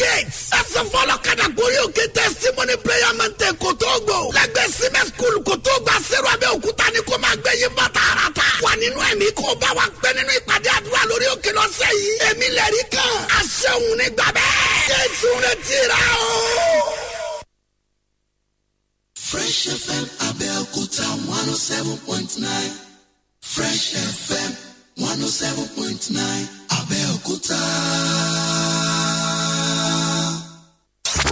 gate. ẹsẹ̀ fọlọ́ kadà gorí òkè testimony prayer mountain kò tó gbò. lẹ́gbẹ̀ẹ́ simẹ school kò tó gba sẹ́rù abẹ́ òkúta ni kò máa gbé yín bàtà ara wà nínú ẹ̀mí kò bá wa pẹ́ nínú ìpàdé àdúrà lórí òkè lọ́sẹ̀ yìí. èmi lẹ́rìí kan. aṣẹ́ òun gbàbẹ́. jésù rẹ̀ ti rà o. Fresh FM Abeokuta 107.9 Fresh FM 107.9 Abeokuta.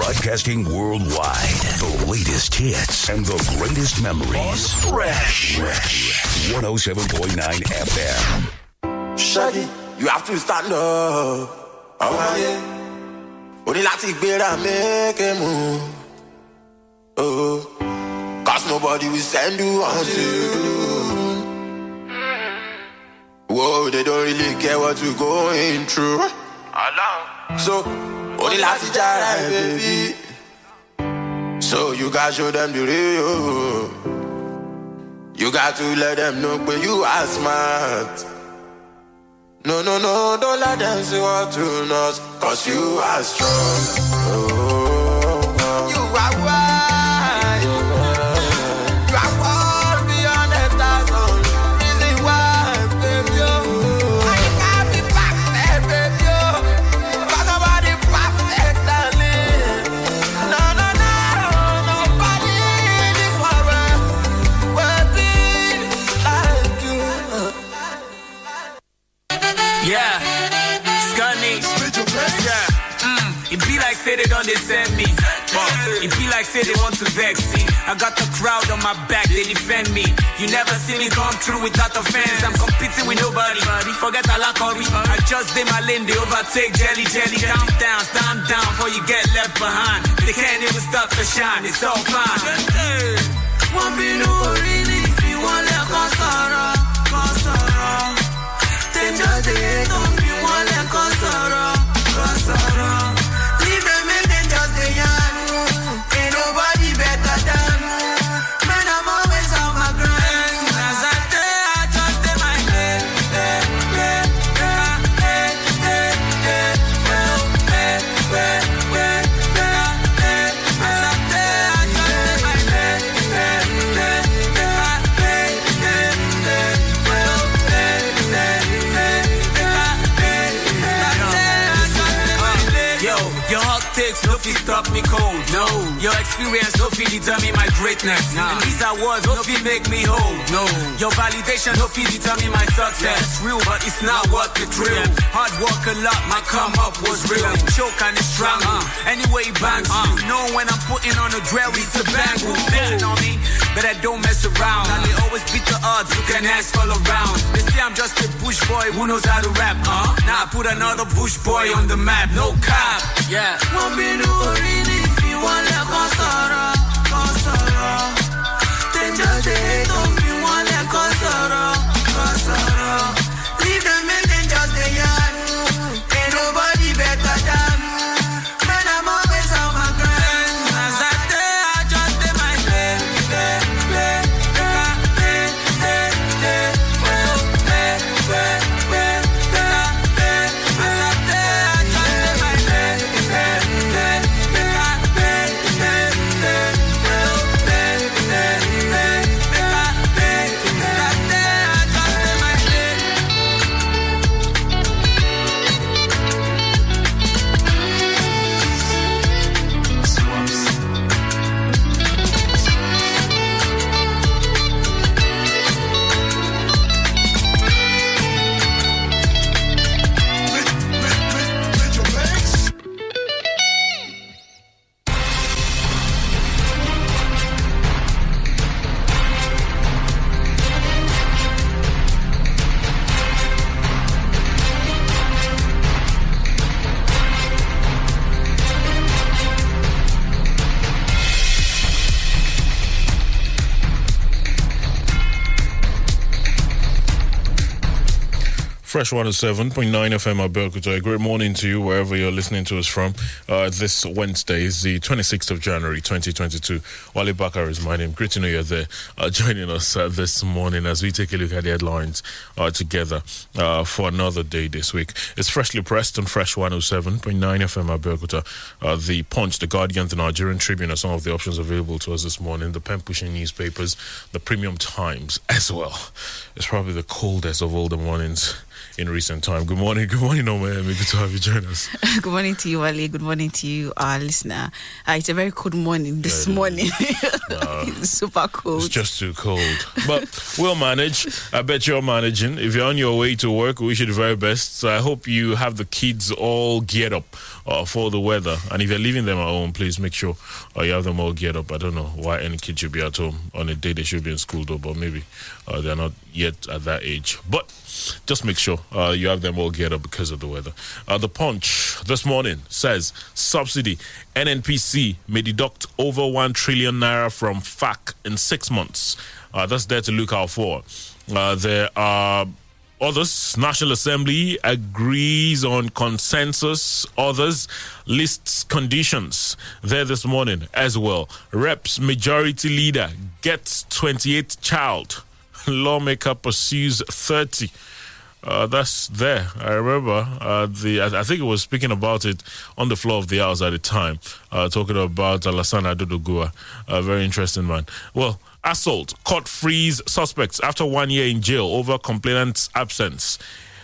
Broadcasting worldwide. The latest hits and the greatest memories. Fresh. Fresh. 107.9 FM. Shaggy, you have to stand up. Ọmọ ayé, o ní láti gbéra make a move. Oh, cause nobody will send you do. Whoa, they don't really care what you're going through. I know. So, o ní láti jára ẹ. So you gotta show them the real. Oh. You got to let them know where you are smart. No, no, no, don't let them see what to us, cause you are strong. Oh, say they don't they me. But it be like say they want to vex me. I got the crowd on my back, they defend me. You never see me come through without offense. I'm competing with nobody. Forget Alakori. I just did my lane, they overtake jelly jelly. Calm down, stand down before you get left behind. They can't even stop the shine, it's all fine. Bínú orí ní fi wọ́n lẹ́kọ̀ọ́ experience no fit determine my greatness. And these awards no fit make me whole. No, your validation no fit determine my success. Real, but it's not what the thrill. Hard work a lot, my come up was real. Choke and it's strong. Uh-huh. Anyway, bangs. Uh-huh. You know when I'm putting on a drill, it's a bang. Betting on me, but I don't mess around. Uh-huh. Now they always beat the odds. You can ask all around. They say I'm just a bush boy who knows how to rap. Huh? Now I put another bush boy on the map. No cap. Yeah. wale con Sara, con Sara. Te già detto Fresh 107.9 FM Abeokuta. Great morning to you wherever you're listening to us from. Uh, this Wednesday is the 26th of January 2022. Wale Bakar is my name. Great to know you're there uh, joining us uh, this morning as we take a look at the headlines uh, together uh, for another day this week. It's freshly pressed on Fresh 107.9 FM Abeokuta. Uh, the Punch, The Guardian, The Nigerian Tribune are some of the options available to us this morning. The pen pushing newspapers, the Premium Times as well. It's probably the coldest of all the mornings in recent time. Good morning, good morning, Omemi. Good to have you join us. good morning to you, Ali. Good morning to you, our listener. Uh, it's a very cold morning this morning. it's super cold. It's just too cold. But we'll manage. I bet you're managing. If you're on your way to work, we wish you the very best. So I hope you have the kids all geared up uh, for the weather. And if you're leaving them at home, please make sure uh, you have them all geared up. I don't know why any kid should be at home on a day they should be in school, though, but maybe uh, they're not yet at that age. But just make sure uh, you have them all geared up because of the weather. Uh, the Punch this morning says subsidy NNPC may deduct over 1 trillion naira from FAC in six months. Uh, that's there to look out for. Uh, there are Others, National Assembly agrees on consensus. Others lists conditions there this morning as well. Reps majority leader gets 28th child. Lawmaker pursues 30. Uh, that's there. I remember uh, the. I, I, think it was speaking about it on the floor of the house at the time, uh, talking about Alhassan Ado Doguwa. A very interesting man. Well, assault. Court frees suspects after one year in jail over complainant's absence.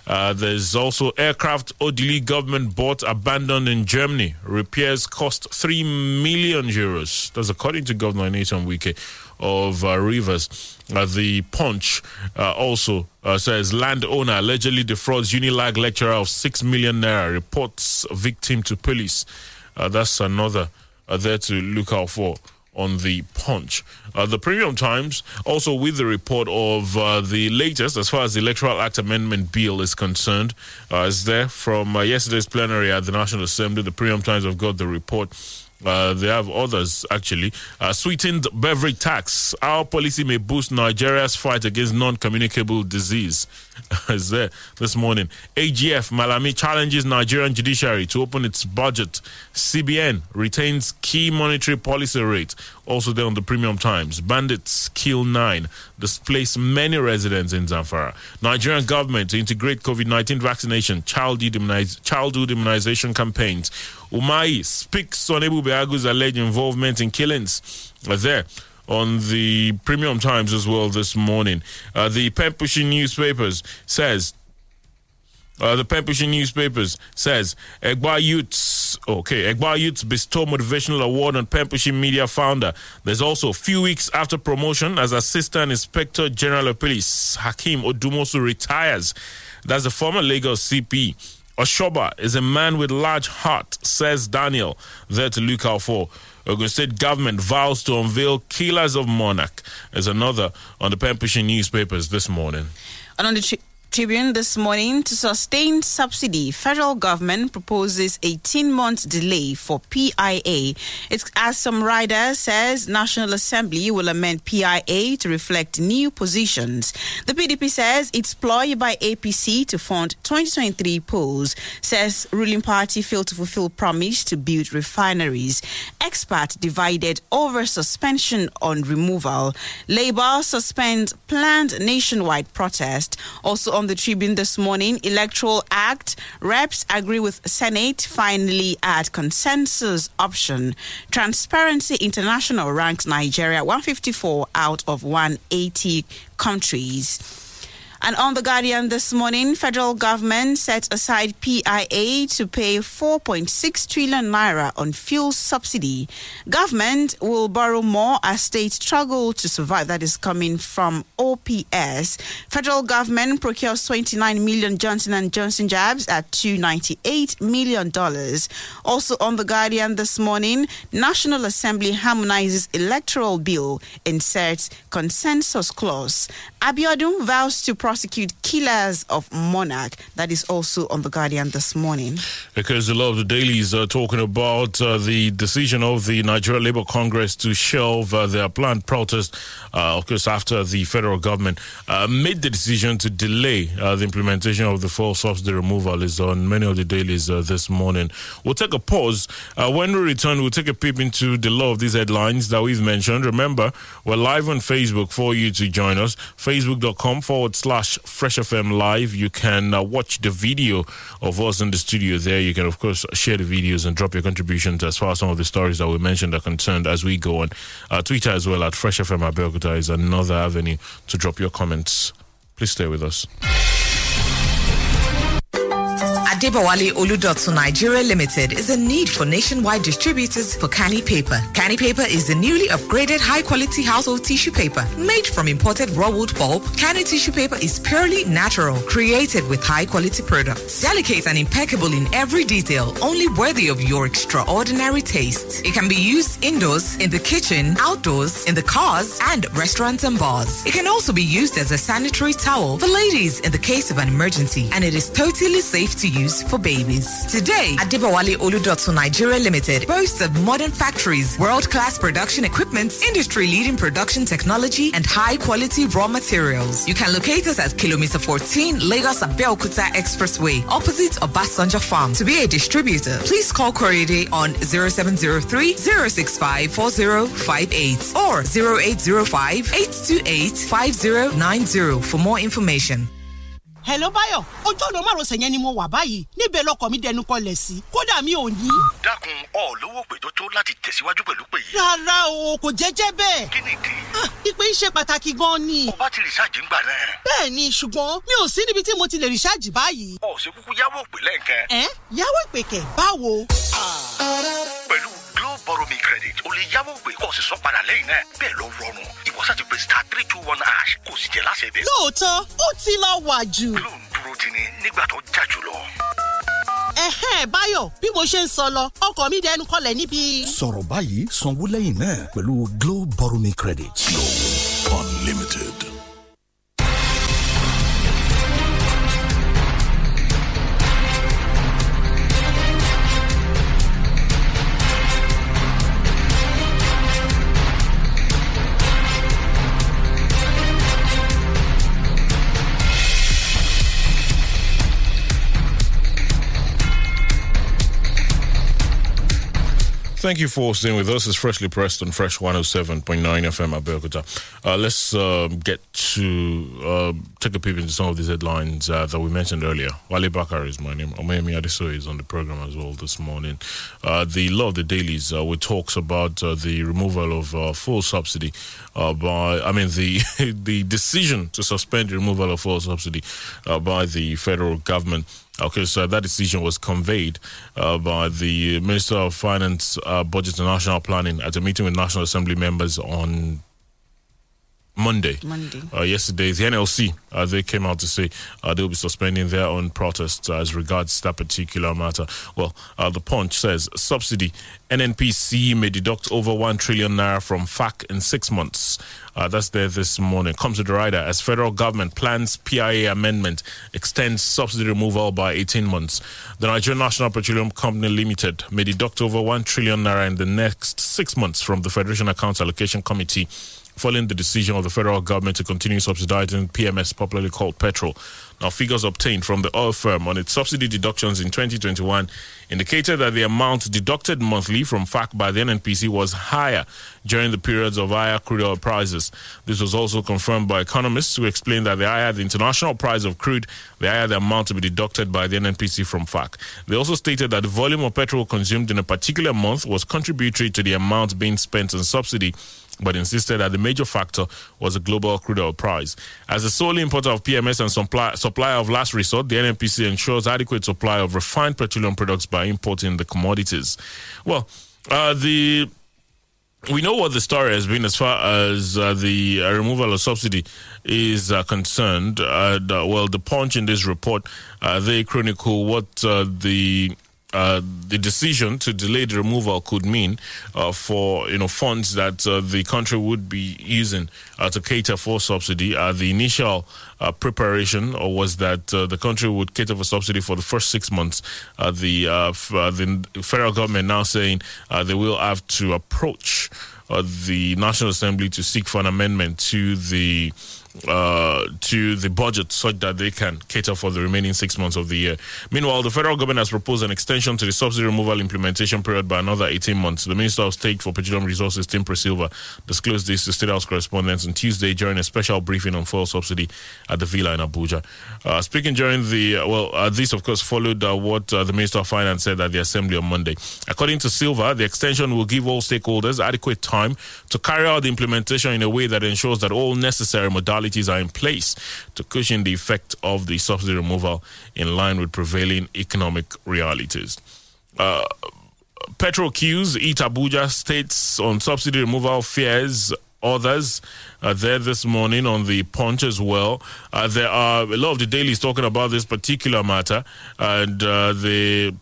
Uh, there's also aircraft Odili government bought abandoned in Germany. Repairs cost 3 million euros. That's according to Governor Nyesom Wike of uh, Rivers. Uh, the Punch uh, also says landowner allegedly defrauds Unilag lecturer of 6 million naira, reports victim to police. That's another there to look out for on the Punch. Uh, the Premium Times also with the report of uh, the latest as far as the Electoral Act Amendment Bill is concerned. Uh, is there from yesterday's plenary at the National Assembly. The Premium Times have got the report. Uh, they have others actually. Uh, sweetened beverage tax. Our policy may boost Nigeria's fight against non-communicable disease. is there this morning? AGF Malami challenges Nigerian judiciary to open its budget. CBN retains key monetary policy rate. Also there on the Premium Times. Bandits kill nine, displace many residents in Zamfara. Nigerian government to integrate COVID-19 vaccination, childhood, immuniz- childhood immunization campaigns. Umahi speaks on Ebubeagu's alleged involvement in killings. There on the Premium Times as well this morning. Uh, the pushing newspapers says. Uh, the pushing newspapers says Egba Youths, okay, Egba Youths bestow motivational award on pushing media founder. There's also a few weeks after promotion as Assistant Inspector General of Police, Hakeem Odumosu retires. That's the former Lagos CP. Osoba is a man with large heart, says Daniel, there to look out for. Ogun State government vows to unveil killers of monarch. There's another on the pushing newspapers this morning. And on the Tribune this morning to sustain subsidy, federal government proposes 18 month delay for PIA. It's as some rider says National Assembly will amend PIA to reflect new positions. The PDP says it's ploy by APC to fund 2023 polls. Says ruling party failed to fulfill promise to build refineries. Expert divided over suspension on removal. Labour suspends planned nationwide protest. Also on the Tribune this morning, Electoral Act, reps agree with Senate, finally add consensus option. Transparency International ranks Nigeria 154 out of 180 countries. And on The Guardian this morning, federal government sets aside PIA to pay 4.6 trillion naira on fuel subsidy. Government will borrow more as states struggle to survive. That is coming from OPS. Federal government procures 29 million Johnson & Johnson jabs at 298 million dollars. Also on The Guardian this morning, National Assembly harmonizes electoral bill, inserts consensus clause. Abiodun vows to prosecute killers of monarch. That is also on the Guardian this morning. Because a lot of the dailies are talking about uh, the decision of the Nigeria Labour Congress to shelve uh, their planned protest, of course, after the federal government uh, made the decision to delay uh, the implementation of the fuel subsidy removal is on many of the dailies uh, this morning. We'll take a pause. when we return, we'll take a peep into the law of these headlines that we've mentioned. Remember, we're live on Facebook for you to join us. Facebook.com forward slash Fresh FM Live. You can watch the video of us in the studio there. You can, of course, share the videos and drop your contributions as far as some of the stories that we mentioned are concerned as we go on. Uh, Twitter as well at Fresh FM Abeokuta is another avenue to drop your comments. Please stay with us. Adebawale Oludotsu Nigeria Limited is a need for nationwide distributors for Canny Paper. Canny Paper is the newly upgraded high-quality household tissue paper made from imported raw wood pulp. Canny tissue paper is purely natural, created with high-quality products. Delicate and impeccable in every detail, only worthy of your extraordinary taste. It can be used indoors, in the kitchen, outdoors, in the cars, and restaurants and bars. It can also be used as a sanitary towel for ladies in the case of an emergency, and it is totally safe to use for babies. Today, Adibawale Oludotsu Nigeria Limited boasts of modern factories, world-class production equipment, industry-leading production technology, and high-quality raw materials. You can locate us at Kilometer 14, Lagos Abeokuta Expressway, opposite Obasanjo Farm. To be a distributor, please call Corriere on 0703 065 4058 or 0805 828 5090 for more information. Hello Báyọ̀ ojú ọ̀nà márosẹ̀ yẹn ni mo wà báyìí níbẹ̀ lọkọ̀ mi dẹnu kọlẹ̀ sí kódà mi ò ní. dákun ọ lówó pé tó tó láti tẹ̀síwájú pẹ̀lú pé yìí. rárá o kò jẹ́jẹ́ bẹ́ẹ̀. kí ni ìdí. Ah, ìpè ṣe pàtàkì gan ni. o bá ti rìsáàjì ń gbà náà. bẹ́ẹ̀ ni ṣùgbọ́n mi ò sí níbi tí mo ti lè rìsáàjì báyìí. ọ̀ ṣe kúkú yáwó òpè lẹ́ǹkan. ẹ yáwó ìpè kẹ̀ báwo. pẹ̀lú Glow Borrow Me Credit o lè yáwó òpè kó o sì san padà lẹ́yìn náà bẹ́ẹ̀ ló rọrùn ìwọ sá ti pè star three two one hash kó o sì jẹ́ láṣẹ bẹ́ẹ̀. lóòótọ́ ó ti lọ wà jù. Glow ń dúró ti ni nígbà tó jà jù lọ. ẹ̀hẹ́n báyọ̀ bí mo ṣe ń sọ lọ ọkọ̀ mi dẹnu kọlẹ̀ níbi. sọ̀rọ̀ báyìí sanwó lẹ́yìn náà pẹ̀lú Glow Borrow Me Credit. Glow Unlimited. Thank you for staying with us. It's freshly pressed on Fresh 107.9 FM Abeokuta. Uh, let's uh, get to uh, take a peep into some of these headlines uh, that we mentioned earlier. Wale Bakar is my name. Omayemi Adeso is on the program as well this morning. Uh, the law of the dailies, uh, talks about uh, the removal of full subsidy by, I mean, the the decision to suspend the removal of full subsidy by the federal government. Okay, so that decision was conveyed uh, by the Minister of Finance, uh, Budget and National Planning at a meeting with National Assembly members on Monday. Monday. Uh, yesterday, the NLC uh, they came out to say uh, they'll be suspending their own protests as regards that particular matter. Well, uh, the Punch says subsidy NNPC may deduct over one trillion naira from FAC in six months. Uh, that's there this morning. Comes to the rider as federal government plans PIA amendment extends subsidy removal by 18 months. The Nigerian National Petroleum Company Limited may deduct over 1 trillion naira in the next six months from the Federation Accounts Allocation Committee following the decision of the federal government to continue subsidizing PMS, popularly called petrol. Now, figures obtained from the oil firm on its subsidy deductions in 2021 indicated that the amount deducted monthly from FAC by the NNPC was higher during the periods of higher crude oil prices. This was also confirmed by economists who explained that the higher the international price of crude, the higher the amount to be deducted by the NNPC from FAC. They also stated that the volume of petrol consumed in a particular month was contributory to the amount being spent on subsidy but insisted that the major factor was the global crude oil price. As the sole importer of PMS and supply, supplier of last resort, the NNPC ensures adequate supply of refined petroleum products by importing the commodities. Well, uh, the we know what the story has been as far as uh, the uh, removal of subsidy is uh, concerned. Uh, the, well, the punch in this report, uh, they chronicle what uh, the uh, the decision to delay the removal could mean uh, for you know funds that uh, the country would be using uh, to cater for subsidy. Uh, the initial uh, preparation was that the country would cater for subsidy for the first six months. The f- the federal government now saying they will have to approach the National Assembly to seek for an amendment to the uh, to the budget such that they can cater for the remaining six months of the year. Meanwhile, the federal government has proposed an extension to the subsidy removal implementation period by another 18 months. The Minister of State for Petroleum Resources, Timipre Sylva, disclosed this to State House correspondents on Tuesday during a special briefing on fuel subsidy at the Villa in Abuja. Uh, speaking during the, uh, well, uh, this of course followed uh, what uh, the Minister of Finance said at the Assembly on Monday. According to Sylva, the extension will give all stakeholders adequate time to carry out the implementation in a way that ensures that all necessary modalities are in place to cushion the effect of the subsidy removal in line with prevailing economic realities. Uh, Petro Qs, Eat Abuja states on subsidy removal fears others uh, there this morning on the punch as well. Uh, there are a lot of the dailies talking about this particular matter, and uh, the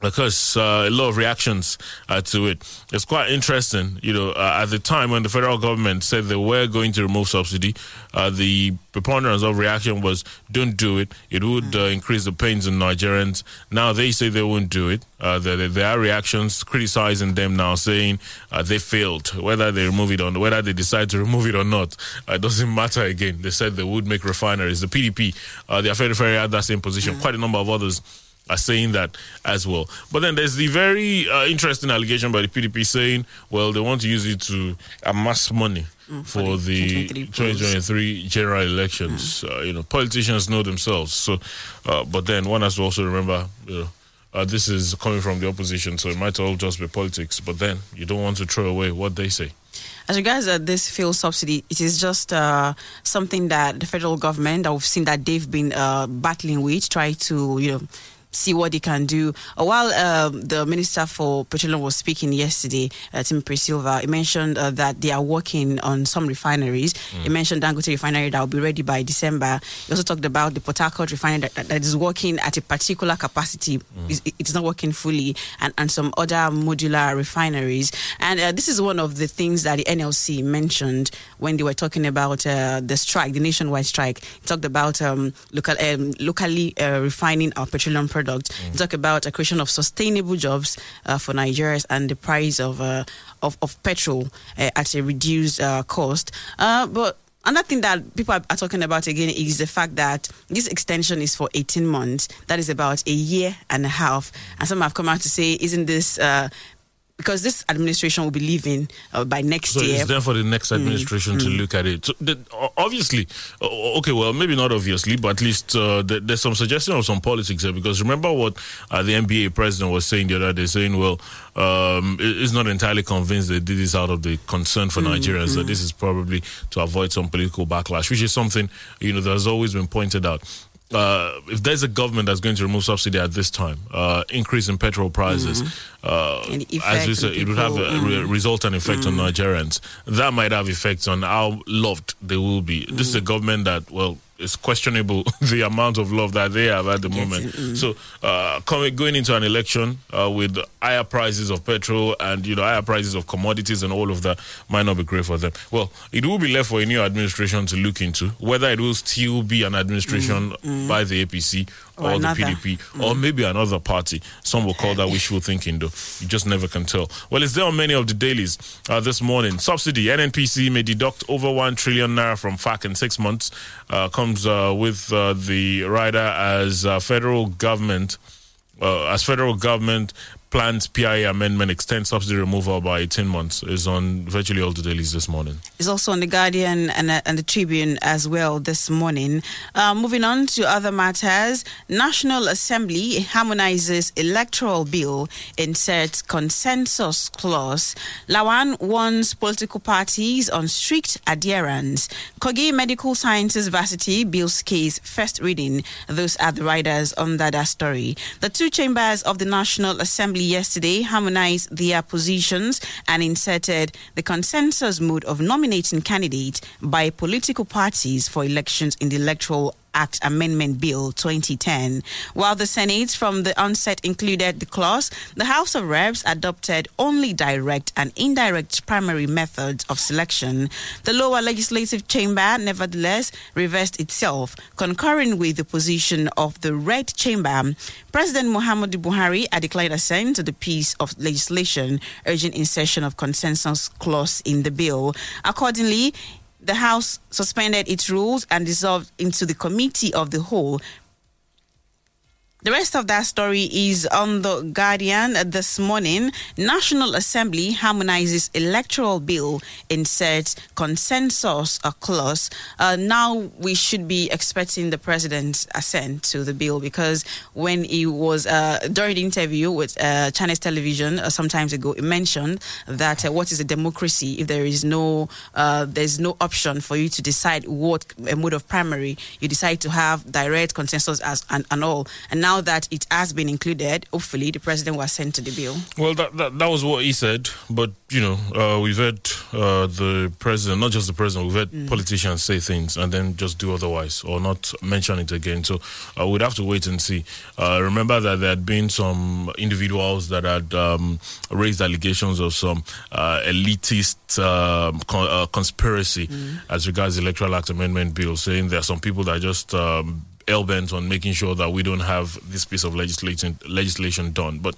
because uh, a lot of reactions uh, to it. It's quite interesting, you know, uh, at the time when the federal government said they were going to remove subsidy, uh, the preponderance of reaction was don't do it. It would uh, increase the pains in Nigerians. Now they say they won't do it. Uh, there, there- are reactions criticizing them now, saying uh, they failed. Whether they remove it or whether they decide to remove it or not, uh, it doesn't matter again. They said they would make refineries. The PDP, uh, the Affair had that same position. Quite a number of others are saying that as well. But then there's the very uh, interesting allegation by the PDP saying, well, they want to use it to amass money. for, the 2023 general elections, uh, you know, politicians know themselves. So, uh, but then one has to also remember, you know, uh, this is coming from the opposition, so it might all just be politics. But then you don't want to throw away what they say. As regards uh, this fuel subsidy, it is just uh, something that the federal government that we've seen that they've been uh, battling with, try to you know see what they can do. Uh, while uh, the minister for petroleum was speaking yesterday, uh, Timipre Sylva, he mentioned uh, that they are working on some refineries. He mentioned Dangote refinery that will be ready by December. He also talked about the Port Harcourt refinery that, that, that is working at a particular capacity. It's, it's not working fully, and, and some other modular refineries. And uh, this is one of the things that the NLC mentioned when they were talking about uh, the strike, the nationwide strike. He talked about um, local, um, locally uh, refining our petroleum products. He talked about a creation of sustainable jobs uh, for Nigerians and the price of uh, of, of petrol uh, at a reduced uh, cost. Uh, but Another thing that people are, are talking about again is the fact that this extension is for 18 months. That is about a year and a half. And some have come out to say, isn't this uh, because this administration will be leaving uh, by next So year? it's there for the next administration to look at it. So the, obviously, okay, well, maybe not obviously, but at least uh, there, there's some suggestion of some politics there. Because remember what uh, the NBA president was saying the other day, saying, well, um, he's not entirely convinced they did this out of the concern for Nigerians. That this is probably to avoid some political backlash, which is something you know that has always been pointed out. Uh, if there's a government that's going to remove subsidy at this time, uh, increase in petrol prices, uh, as we said, it would have a re- resultant effect on Nigerians. That might have effects on how loved they will be. This is a government that, well, it's questionable the amount of love that they have at the moment. So, uh, coming going into an election uh, with higher prices of petrol and you know higher prices of commodities and all of that might not be great for them. Well, it will be left for a new administration to look into whether it will still be an administration by the APC Or or, the PDP or maybe another party. Some will call that wishful thinking, though. You just never can tell. Well, it's there on many of the dailies uh, this morning. Subsidy NNPC may deduct over 1 trillion naira from FAC in six months. Uh, comes uh, with uh, the rider as uh, federal government. Uh, as federal government plans PIA amendment extends subsidy removal by 18 months is on virtually all the dailies this morning. It's also on the Guardian and, uh, and the Tribune as well this morning. Uh, moving on to other matters, National Assembly harmonizes electoral bill, inserts consensus clause. Lawan warns political parties on strict adherence. Kogi Medical Sciences Varsity bills case first reading. Those are the riders under that story. The two chambers of the National Assembly yesterday harmonized their positions and inserted the consensus mode of nominating candidates by political parties for elections in the Electoral Act Amendment Bill 2010. While the Senate from the onset included the clause, the House of Reps adopted only direct and indirect primary methods of selection. The lower legislative chamber, nevertheless, reversed itself, concurring with the position of the red chamber. President Muhammadu Buhari had declared assent to the piece of legislation urging insertion of consensus clause in the bill. Accordingly, the House suspended its rules and dissolved into the Committee of the Whole. The rest of that story is on the Guardian this morning. National Assembly harmonizes electoral bill, inserts consensus clause. Uh, now we should be expecting the president's assent to the bill because when he was uh, during the interview with uh, Chinese television uh, some time ago, he mentioned that uh, what is a democracy if there is no uh, there's no option for you to decide what uh, mode of primary you decide to have direct consensus as and, and all and now that it has been included, hopefully the president will send to the bill. Well, that, that that was what he said, but you know, uh, we've heard uh, the president, not just the president, we've heard politicians say things and then just do otherwise or not mention it again. So uh, we'd have to wait and see. Uh, remember that there had been some individuals that had um, raised allegations of some uh, elitist um, con- uh, conspiracy as regards the Electoral Act Amendment Bill, saying there are some people that just um, hell bent on making sure that we don't have this piece of legislation legislation done. But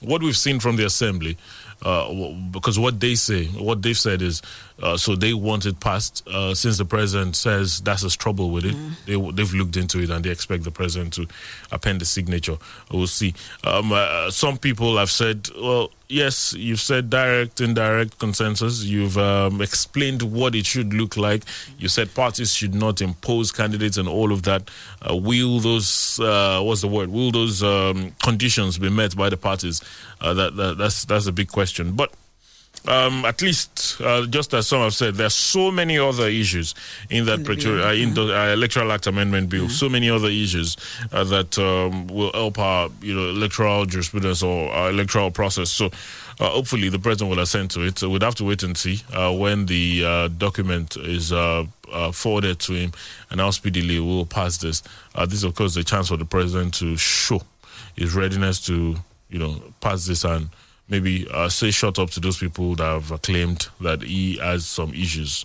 what we've seen from the assembly, uh, because what they say, what they've said is, uh, so they want it passed. Uh, since the president says that's his trouble with it, they, they've looked into it and they expect the president to append the signature. We'll see. Um, uh, some people have said, well, yes, you've said direct, indirect consensus. You've um, explained what it should look like. You said parties should not impose candidates and all of that. Uh, will those, uh, what's the word? Will those um, conditions be met by the parties? Uh, that, that that's that's a big question. But um, at least, uh, just as some have said, there are so many other issues in that uh, in the uh, electoral act amendment bill. So many other issues uh, that um, will help our you know electoral jurisprudence or our electoral process. So. Uh, hopefully, the president will assent to it. So we'd have to wait and see uh, when the uh, document is uh, uh, forwarded to him, and how speedily we'll pass this. Uh, this, of course, the chance for the president to show his readiness to, you know, pass this and maybe uh, say shut up to those people that have uh, claimed that he has some issues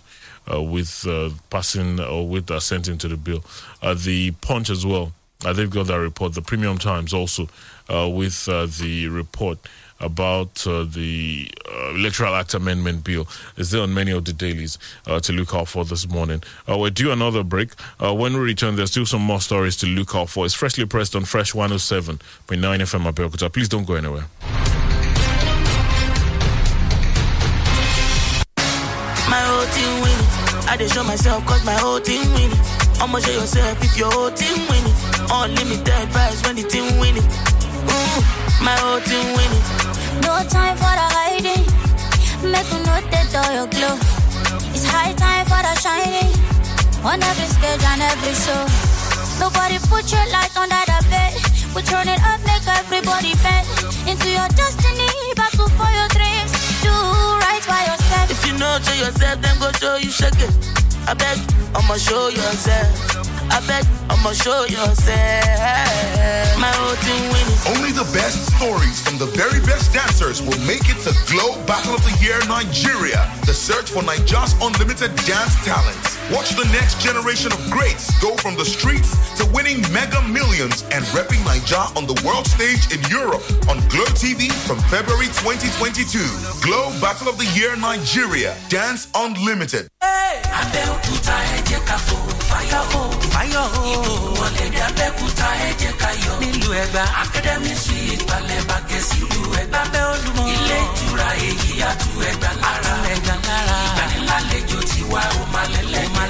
uh, with uh, passing or with assenting to the bill. Uh, the Punch as well, uh, they've got that report. The Premium Times also uh, with uh, the report about uh, the uh, Electoral Act Amendment Bill is there on many of the dailies uh, to look out for this morning. Uh, we'll do another break. Uh, when we return, there's still some more stories to look out for. It's freshly pressed on Fresh 107.9 FM Abeokuta. Please don't go anywhere. Team winning. I just show myself cause my whole team winning. I'ma show yourself if your whole team winning. Unlimited vibes when the team winning. Mm, my whole team winning. No time for the hiding. Make me know that all your glow. It's high time for the shining. On every stage and every show. Nobody put your light under the bed. We turn it up, make everybody bend into your destiny. Battle for your know to yourself, then go show you shake it. I beg, I'ma show yourself. I beg, I'ma show yourself. My whole team winning. Only the best stories from the very best dancers will make it to Glow Battle of the Year Nigeria, the search for Nigeria's unlimited dance talents. Watch the next generation of greats go from the streets to winning mega millions and repping Nigeria on the world stage in Europe on Glow TV from February 2022. Glow Battle of the Year Nigeria, Dance Unlimited. Abẹ́òkúta ẹ jẹ́ ká fò fáyọ̀ fáyọ̀ o. Ìbò wọlé dé Abẹ́òkúta ẹ jẹ́ ká yọ̀. Nílùú Ẹ̀gbá. Academy Suite balẹ̀ bàgẹ́ sílùú Ẹ̀gbá. Lábẹ́ Olúmọ. Ilé ìtura èyí àtú Ẹ̀gbá lára. Ẹ̀gbá lára. Ìgbanilálejò ti wá. Ó máa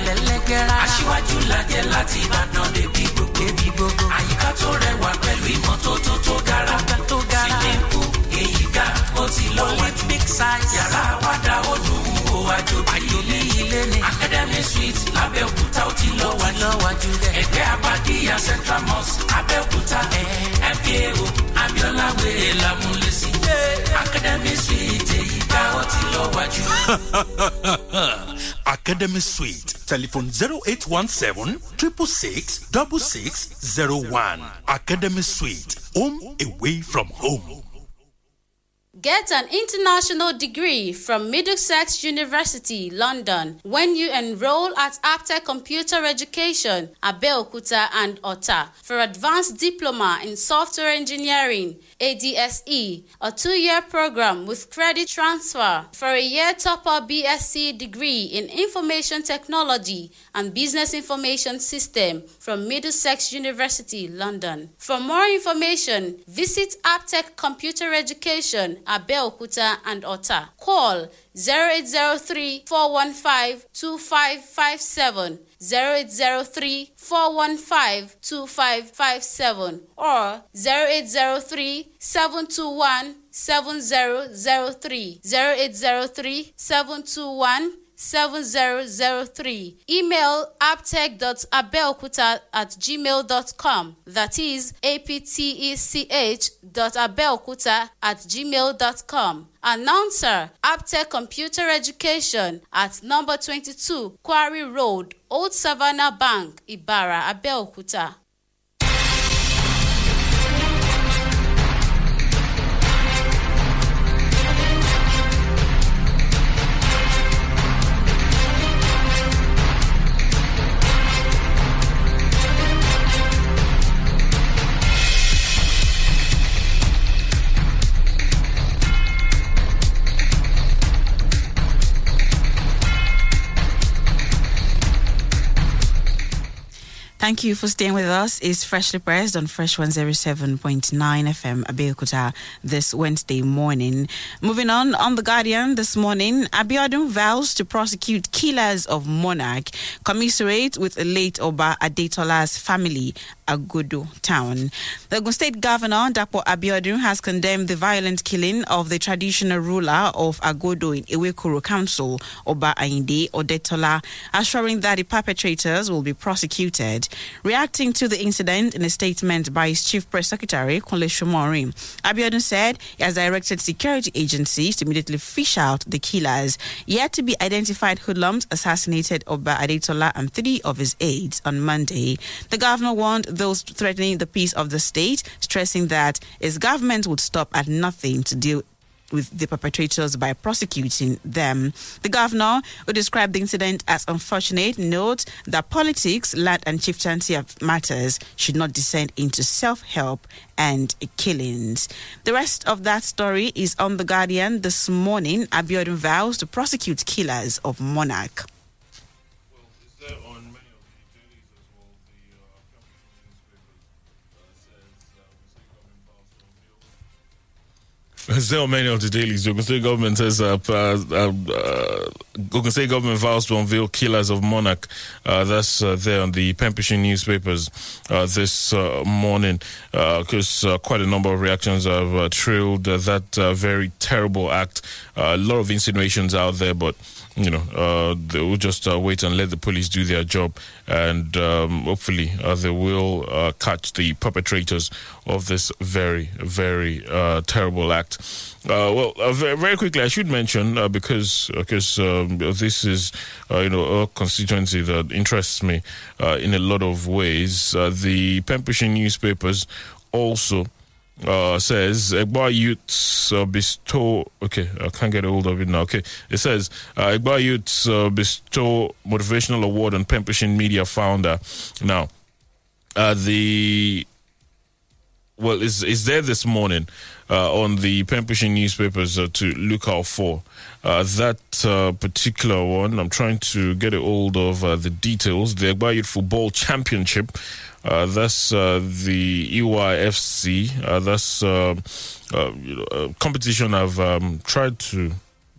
lẹ́lẹ́gẹ́ rárá. Aṣíwájú lajẹ́ láti Ìbàdàn débi gbogbo. Débi gbogbo. Àyíká tó rẹwà pẹ̀lú ìmọ́tótó tó gara. Tó gara. Èyí ga ó ti size. Yàrá Academy Suite lábẹ́òkúta ó ti lọ lọ́wájú rẹ̀. Ẹgbẹ́ Abadíyà Central Mosque Abẹ́òkúta. MKO Abiola Wèrè Lámúlẹ́sí. Academy Suite èyí ga ó ti lọ wájú. Academy Suite. Telephone 0817 666 6601. Academy Suite. Home away from home. Get an international degree from Middlesex University, London, when you enroll at Aptech Computer Education, Abeokuta and Ota for advanced diploma in software engineering, ADSE, a two-year program with credit transfer for a year topper BSc degree in information technology and business information system from Middlesex University, London. For more information, visit Aptech Computer Education, Abeokuta and Ota. Call 0803 415 2557, 0803 415 2557, or 0803 721 7003, 0803 721 7003. Email aptech.abelkuta at gmail.com. That is aptech dot abelkuta at gmail.com. Announcer Aptech Computer Education at number 22 Quarry Road, Old Savannah Bank, Ibara, Abeokuta. Thank you for staying with us. It's freshly pressed on Fresh 107.9 FM Abeokuta this Wednesday morning. Moving on, on The Guardian this morning, Abiodun vows to prosecute killers of Monarch, commiserate with the late Oba Adetola's family, Agodo town. The Ogun State Governor, Dapo Abiodun, has condemned the violent killing of the traditional ruler of Agodo in Ewekoro Council, Oba Ainde Odetola, assuring that the perpetrators will be prosecuted. Reacting to the incident in a statement by his chief press secretary, Kunle Somorin, Abiodun said he has directed security agencies to immediately fish out the killers. Yet to be identified hoodlums assassinated Oba Adetola and three of his aides on Monday. The governor warned those threatening the peace of the state, stressing that his government would stop at nothing to deal with the perpetrators by prosecuting them. The governor, who described the incident as unfortunate, notes that politics, land, and chieftaincy matters should not descend into self help and killings. The rest of that story is on The Guardian this morning. Abiodun vows to prosecute killers of Monarch. Are many of the dailies, Ogun State government says uh, uh, uh, State government vows to unveil killers of monarch. Uh, that's uh, there on the Penpushing newspapers uh, this uh, morning because uh, quite a number of reactions have trailed that very terrible act. A lot of insinuations out there, but you know, uh, they will just uh, wait and let the police do their job, and um, hopefully uh, they will uh, catch the perpetrators of this very, very uh, terrible act. Uh, well, very, quickly, I should mention because because um, this is you know a constituency that interests me in a lot of ways. The Penpushing newspapers also uh, says Egba youths uh, bestow. Okay, I can't get hold of it now. Okay, it says uh, Egba youths uh, bestow motivational award on Penpushing media founder. Now, uh, the well is is there this morning uh, on the Penpushing newspapers uh, to look out for. Uh, that particular one, I'm trying to get a hold of the details. The Egba Youth Football Championship. Uh, that's uh, the EYFC. Uh, that's you know, competition I've um, tried to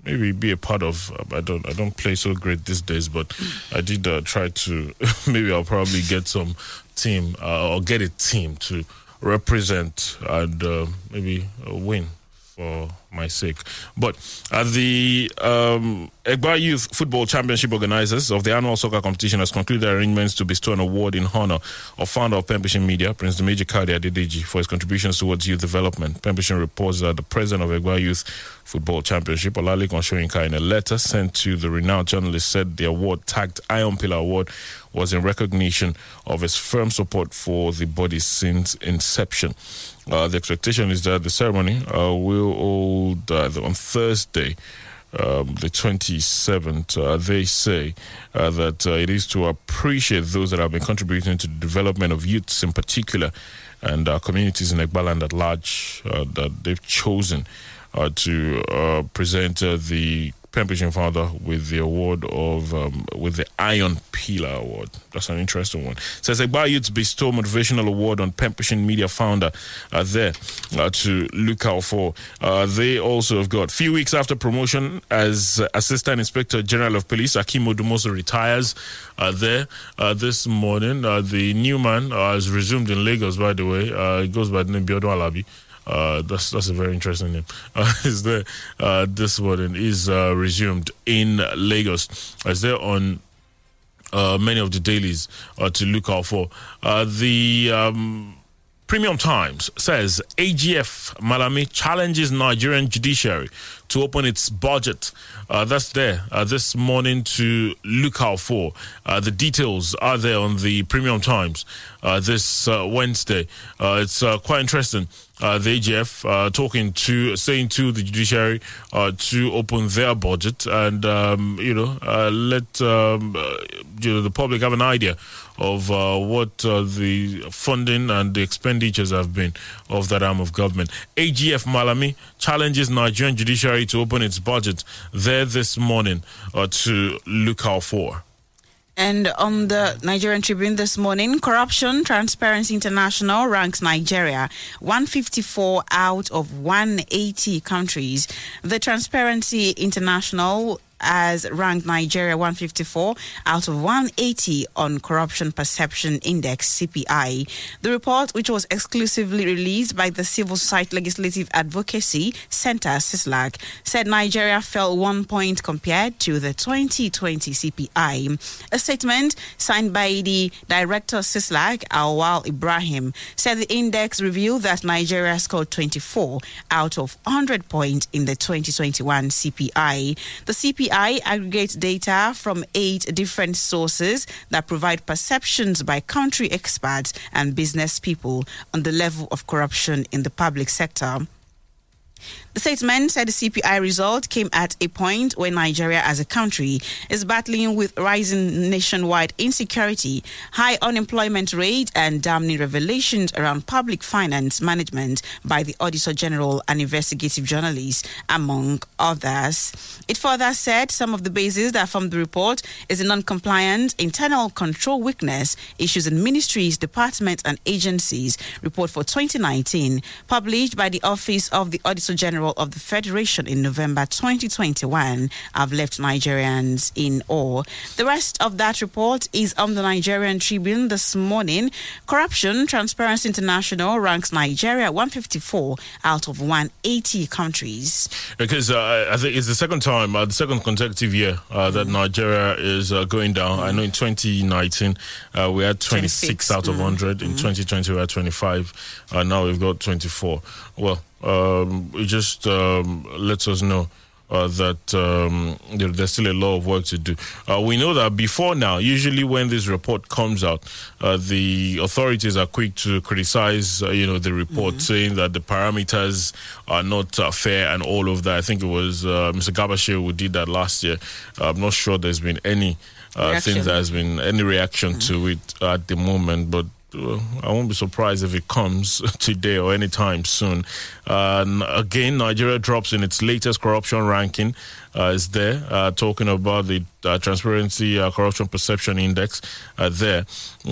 maybe be a part of. Um, I don't I don't play so great these days, but I did uh, try to. maybe I'll probably get some team uh, or get a team to represent and uh, maybe win for my sake. But uh, the um, Egba Youth Football Championship organizers of the annual soccer competition has concluded arrangements to bestow an award in honor of founder of Penpushing Media, Prince Dimeji Kadi Adedeji, for his contributions towards youth development. Penpushing reports that the president of Egba Youth Football Championship, Olalekan Shoyinka, in a letter sent to the renowned journalist, said the award, tagged Iron Pillar Award, was in recognition of his firm support for the body since inception. Uh, the expectation is that the ceremony uh, will hold on Thursday. Um, the 27th, uh, they say uh, that uh, it is to appreciate those that have been contributing to the development of youths in particular and communities in Egbaland at large uh, that they've chosen uh, to uh, present the Penpushing founder with the award of um, with the Iron Pillar Award. That's an interesting one. Says Egba Youth bestow motivational award on Penpushing media founder uh, there uh, to look out for. Uh, they also have got few weeks after promotion as Assistant Inspector General of Police Hakeem Odumosu retires. Uh, there uh, this morning, uh, the new man has resumed in Lagos. By the way, it goes by the name Biodun Alabi. Uh, that's that's a very interesting name. Uh, is there uh, this morning is uh, resumed in Lagos? Is there on uh, many of the dailies uh, to look out for? Uh, the um, Premium Times says AGF Malami challenges Nigerian judiciary to open its budget. Uh, that's there uh, this morning to look out for. Uh, the details are there on the Premium Times uh, this uh, Wednesday. Uh, it's quite interesting. The AGF talking to, saying to the judiciary to open their budget and um, you know let um, you know the public have an idea of uh, what uh, the funding and the expenditures have been of that arm of government. AGF Malami challenges Nigerian judiciary to open its budget there this morning uh, to look out for. And on the Nigerian Tribune this morning, Corruption Transparency International ranks Nigeria 154 out of 180 countries. The Transparency International has ranked Nigeria 154 out of 180 on Corruption Perception Index CPI. The report, which was exclusively released by the Civil Society Legislative Advocacy Center CISLAC, said Nigeria fell one point compared to the 2020 CPI. A statement signed by the director CISLAC, Awal Ibrahim, said the index revealed that Nigeria scored 24 out of 100 points in the 2021 CPI. The CPI aggregates data from eight different sources that provide perceptions by country experts and business people on the level of corruption in the public sector. The statement said the CPI result came at a point where Nigeria as a country is battling with rising nationwide insecurity, high unemployment rate, and damning revelations around public finance management by the Auditor General and investigative journalists, among others. It further said some of the bases that form the report is a non-compliant, internal control weakness, issues in ministries, departments, and agencies. Report for 2019, published by the Office of the Auditor General of the Federation in November 2021 have left Nigerians in awe. The rest of that report is on the Nigerian Tribune this morning. Corruption Transparency International ranks Nigeria 154 out of 180 countries. Because uh, I think it's the second time, uh, the second consecutive year uh, that Nigeria is uh, going down. I know in 2019 uh, we had 26, 26. out of 100. In 2020 we had 25. Uh, now we've got 24. Well, um, it just um, lets us know. Uh, that um, know, there's still a lot of work to do. Uh, we know that before now, usually when this report comes out, uh, the authorities are quick to criticize, uh, you know, the report, saying that the parameters are not uh, fair and all of that. I think it was uh, Mr. Garba Shehu who did that last year. I'm not sure there's been any uh, thing Reaction. that has been any reaction to it at the moment, but I won't be surprised if it comes today or anytime soon. Uh, again, Nigeria drops in its latest corruption ranking. Uh, is there uh, talking about the uh, Transparency uh, Corruption Perception Index? Uh, there,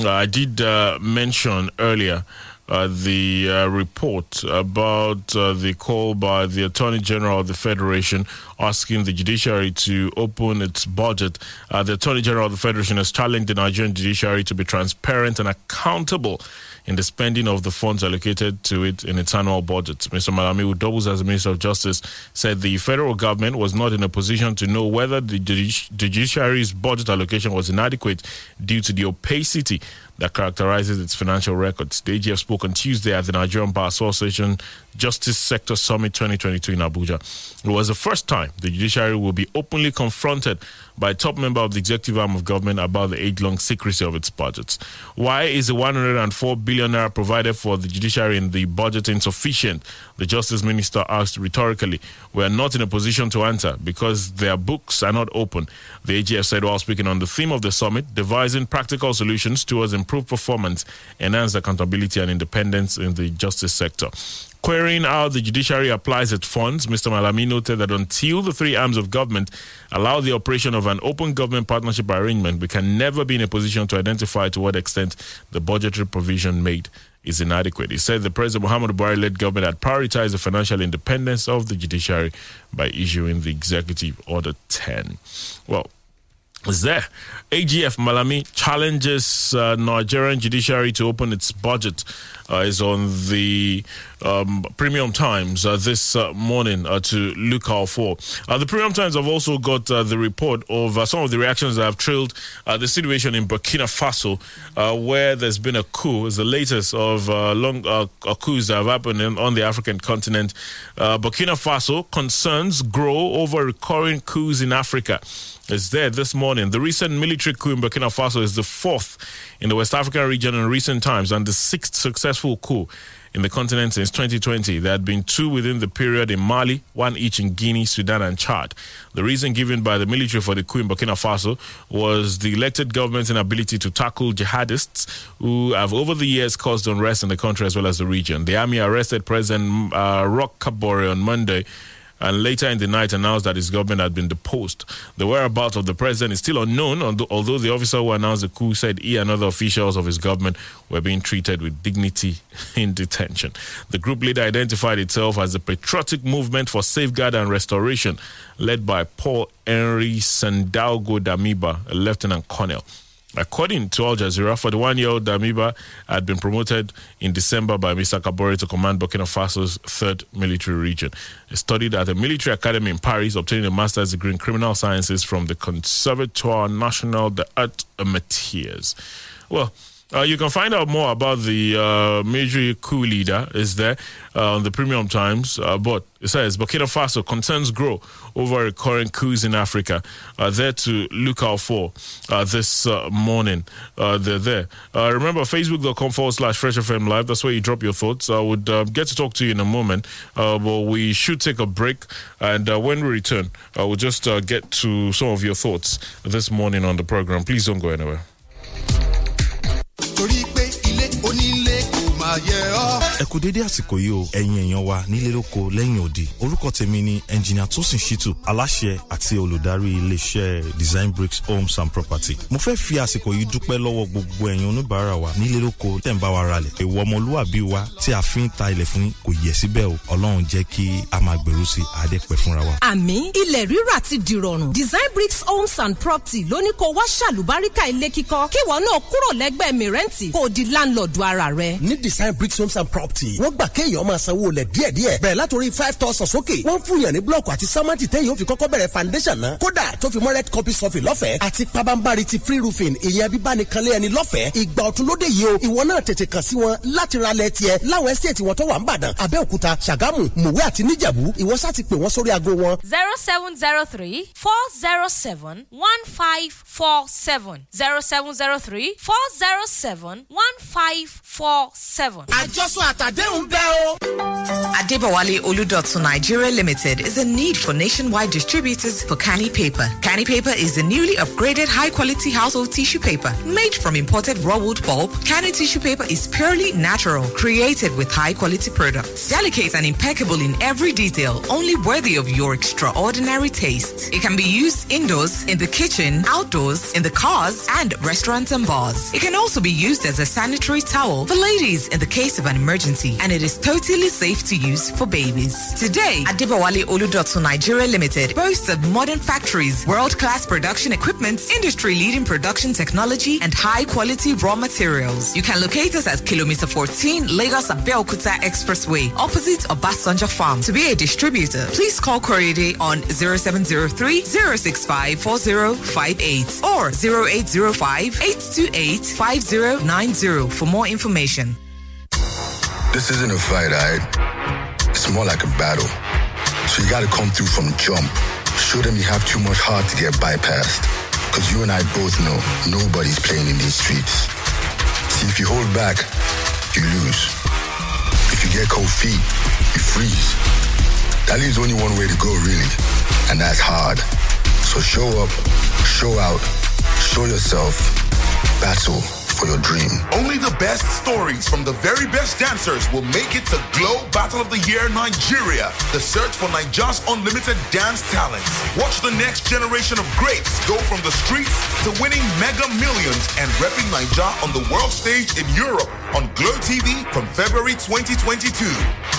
I did mention earlier. The report about the call by the Attorney General of the Federation asking the judiciary to open its budget. Uh, the Attorney General of the Federation has challenged the Nigerian judiciary to be transparent and accountable in the spending of the funds allocated to it in its annual budget. Mr. Malami, who doubles as Minister of Justice, said the federal government was not in a position to know whether the judiciary's budget allocation was inadequate due to the opacity that characterizes its financial records. The AGF spoke on Tuesday at the Nigerian Bar Association Justice Sector Summit 2022 in Abuja. It was the first time the judiciary will be openly confronted by a top member of the executive arm of government about the age-long secrecy of its budgets. Why is the 104 billion naira provided for the judiciary in the budget insufficient? The Justice Minister asked rhetorically. We are not in a position to answer because their books are not open. The AGF said while speaking on the theme of the summit, devising practical solutions towards improved performance, enhanced accountability and independence in the justice sector. Querying how the judiciary applies its funds, Mr. Malami noted that until the three arms of government allow the operation of an open government partnership arrangement, we can never be in a position to identify to what extent the budgetary provision made is inadequate. He said the President Muhammad Buhari led government had prioritized the financial independence of the judiciary by issuing the Executive Order 10. Well, is there. AGF Malami challenges uh, Nigerian judiciary to open its budget. Uh, is on the um, Premium Times uh, this uh, morning uh, to look out for. Uh, the Premium Times have also got the report of some of the reactions that have trailed the situation in Burkina Faso, where there's been a coup. It's the latest of long coups that have happened in, on the African continent. Burkina Faso concerns grow over recurring coups in Africa is there this morning. The recent military coup in Burkina Faso is the fourth in the West African region in recent times and the sixth successful coup in the continent since 2020. There had been two within the period in Mali, one each in Guinea, Sudan, and Chad. The reason given by the military for the coup in Burkina Faso was the elected government's inability to tackle jihadists who have over the years caused unrest in the country as well as the region. The army arrested President uh, Roch Kabore on Monday and later in the night announced that his government had been deposed. The whereabouts of the president is still unknown, although the officer who announced the coup said he and other officials of his government were being treated with dignity in detention. The group leader identified itself as the Patriotic Movement for Safeguard and Restoration, led by Paul Henri Sandaogo Damiba, a lieutenant colonel. According to Al Jazeera, 41 year old Damiba had been promoted in December by Mr. Kabore to command Burkina Faso's third military region. He studied at a military academy in Paris, obtaining a master's degree in criminal sciences from the Conservatoire National des Arts et Métiers. Well, uh, you can find out more about the uh, military coup leader is there uh, on the Premium Times. Uh, but it says Burkina Faso concerns grow over recurring coups in Africa. Uh, there to look out for uh, this morning. they're there. remember Facebook.com forward slash Fresh FM Live. That's where you drop your thoughts. I would get to talk to you in a moment. but we should take a break. And when we return, I will just get to some of your thoughts this morning on the program. Please don't go anywhere. Torí pé ẹ kú dédé àsìkò yìí o. Ẹ̀yin èèyàn wa nílé lóko lẹ́yìn òdì orúkọ tèmi ni ẹnjìnìà tosin shitu aláṣẹ àti olùdarí iléeṣẹ́ design bricks homes and property. mo fẹ́ fi àsìkò yìí dúpẹ́ lọ́wọ́ gbogbo ẹ̀yin oníbàárà wa nílé lóko tẹ̀ ń bá wa ralẹ̀. Èèwọ̀ ọmọlúwàbí wa tí a fi ń ta ilẹ̀ fún kò yẹ síbẹ̀ o. Ọlọ́run jẹ́ kí a máa gbèrú sí àdẹ́pẹ́ fúnra wa. àmì ilẹ̀ rírà ti dìrọ̀rùn. Design bricks homes and property lóní kó wá ṣàlùbáríkà ilé kíkọ́. Kíwọ náà kúrò lẹ́gbẹ̀ẹ́ mìrẹ́ǹtì kó di láńlọ́ọ̀dù ara rẹ. ní design bricks homes and property wọ́n gbà kéèyàn máa sanwó lẹ̀ díẹ̀díẹ̀. Bẹ̀rẹ̀ látòrí five thousand sókè. Wọ́n fún yàn ní blọọkù àti sámẹ́ǹtì téèyàn fi kọ́kọ́ bẹ̀rẹ̀ foundation náà. Kódà tó fi mọ́ red copy sọ́fìn lọ́fẹ̀ẹ́ àti pabambari ti free roofing ìyẹn bíbánikanlé ẹni lọ́fẹ̀ẹ́. Ìgbà ọ̀tun lóde yìí o ìwọ náà tètè kàn sí wọn láti ra lẹ̀ tiẹ̀ láwọn estate wọn tó wà ń bàdàn abẹ́òkúta ṣàgámù mùwé àti níjẹ̀bú. Ìwọ sá ti pè wọ́n sórí aago wọn. zero seven zero three four zero seven one five four seven. Zero seven zero three four zero seven one five four seven. àjọsọ àtàdéhùn bẹ́ẹ̀ o. Adebawale Oludotsu Nigeria Limited is in need for nationwide distributors for Canny Paper. Canny Paper is the newly upgraded high-quality household tissue paper made from imported raw wood pulp. Canny tissue paper is purely natural, created with high-quality products, delicate and impeccable in every detail, only worthy of your extraordinary taste. It can be used indoors, in the kitchen, outdoors, in the cars, and restaurants and bars. It can also be used as a sanitary towel for ladies in the case of an emergency, and it is totally safe to use for babies. Today, Adibawale Oludotu Nigeria Limited boasts of modern factories, world-class production equipment, industry-leading production technology, and high-quality raw materials. You can locate us at Kilometer 14, Lagos Abeokuta Expressway, opposite Obasanjo Farm. To be a distributor, please call Corriere on 0703 065 4058 or 0805 828 5090 for more information. This isn't a fight, alright? It's more like a battle. So you gotta come through from jump. Show them you have too much heart to get bypassed. Cause you and I both know nobody's playing in these streets. See, if you hold back, you lose. If you get cold feet, you freeze. That leaves only one way to go, really. And that's hard. So show up, show out, show yourself, battle for your dream. Only the best stories from the very best dancers will make it to Glo Battle of the Year Nigeria, the search for Nigeria's unlimited dance talents. Watch the next generation of greats go from the streets to winning mega millions and repping Nigeria on the world stage in Europe on Glo TV from February 2022.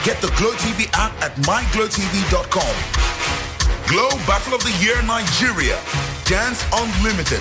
Get the Glo TV app at myglotv.com. Glo Battle of the Year Nigeria. Dance Unlimited.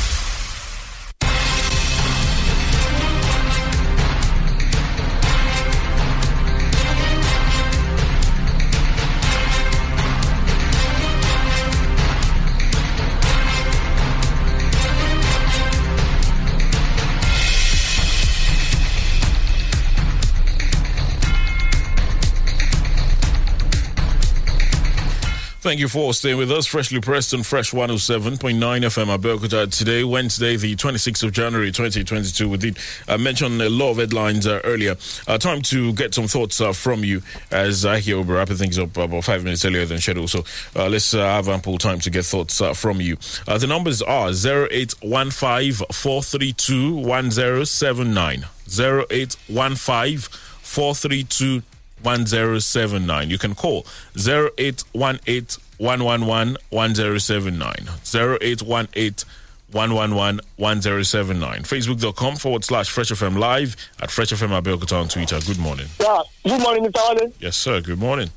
Thank you for staying with us. Freshly pressed on Fresh 107.9 FM Abeokuta today, Wednesday, the 26th of January 2022. We did uh, mention a lot of headlines uh, earlier. Uh, time to get some thoughts uh, from you as I hear we're wrapping things up about five minutes earlier than scheduled. So uh, let's uh, have ample time to get thoughts from you. The numbers are 0815 432 1079. 0815 432 1079. You can call 0818 111 1079. 0818 111 1079. Facebook.com forward slash Fresh FM Live at Fresh FM Abeokuta on Twitter. Good morning. Yeah, good morning, Mr. Wale. Yes, sir. Good morning.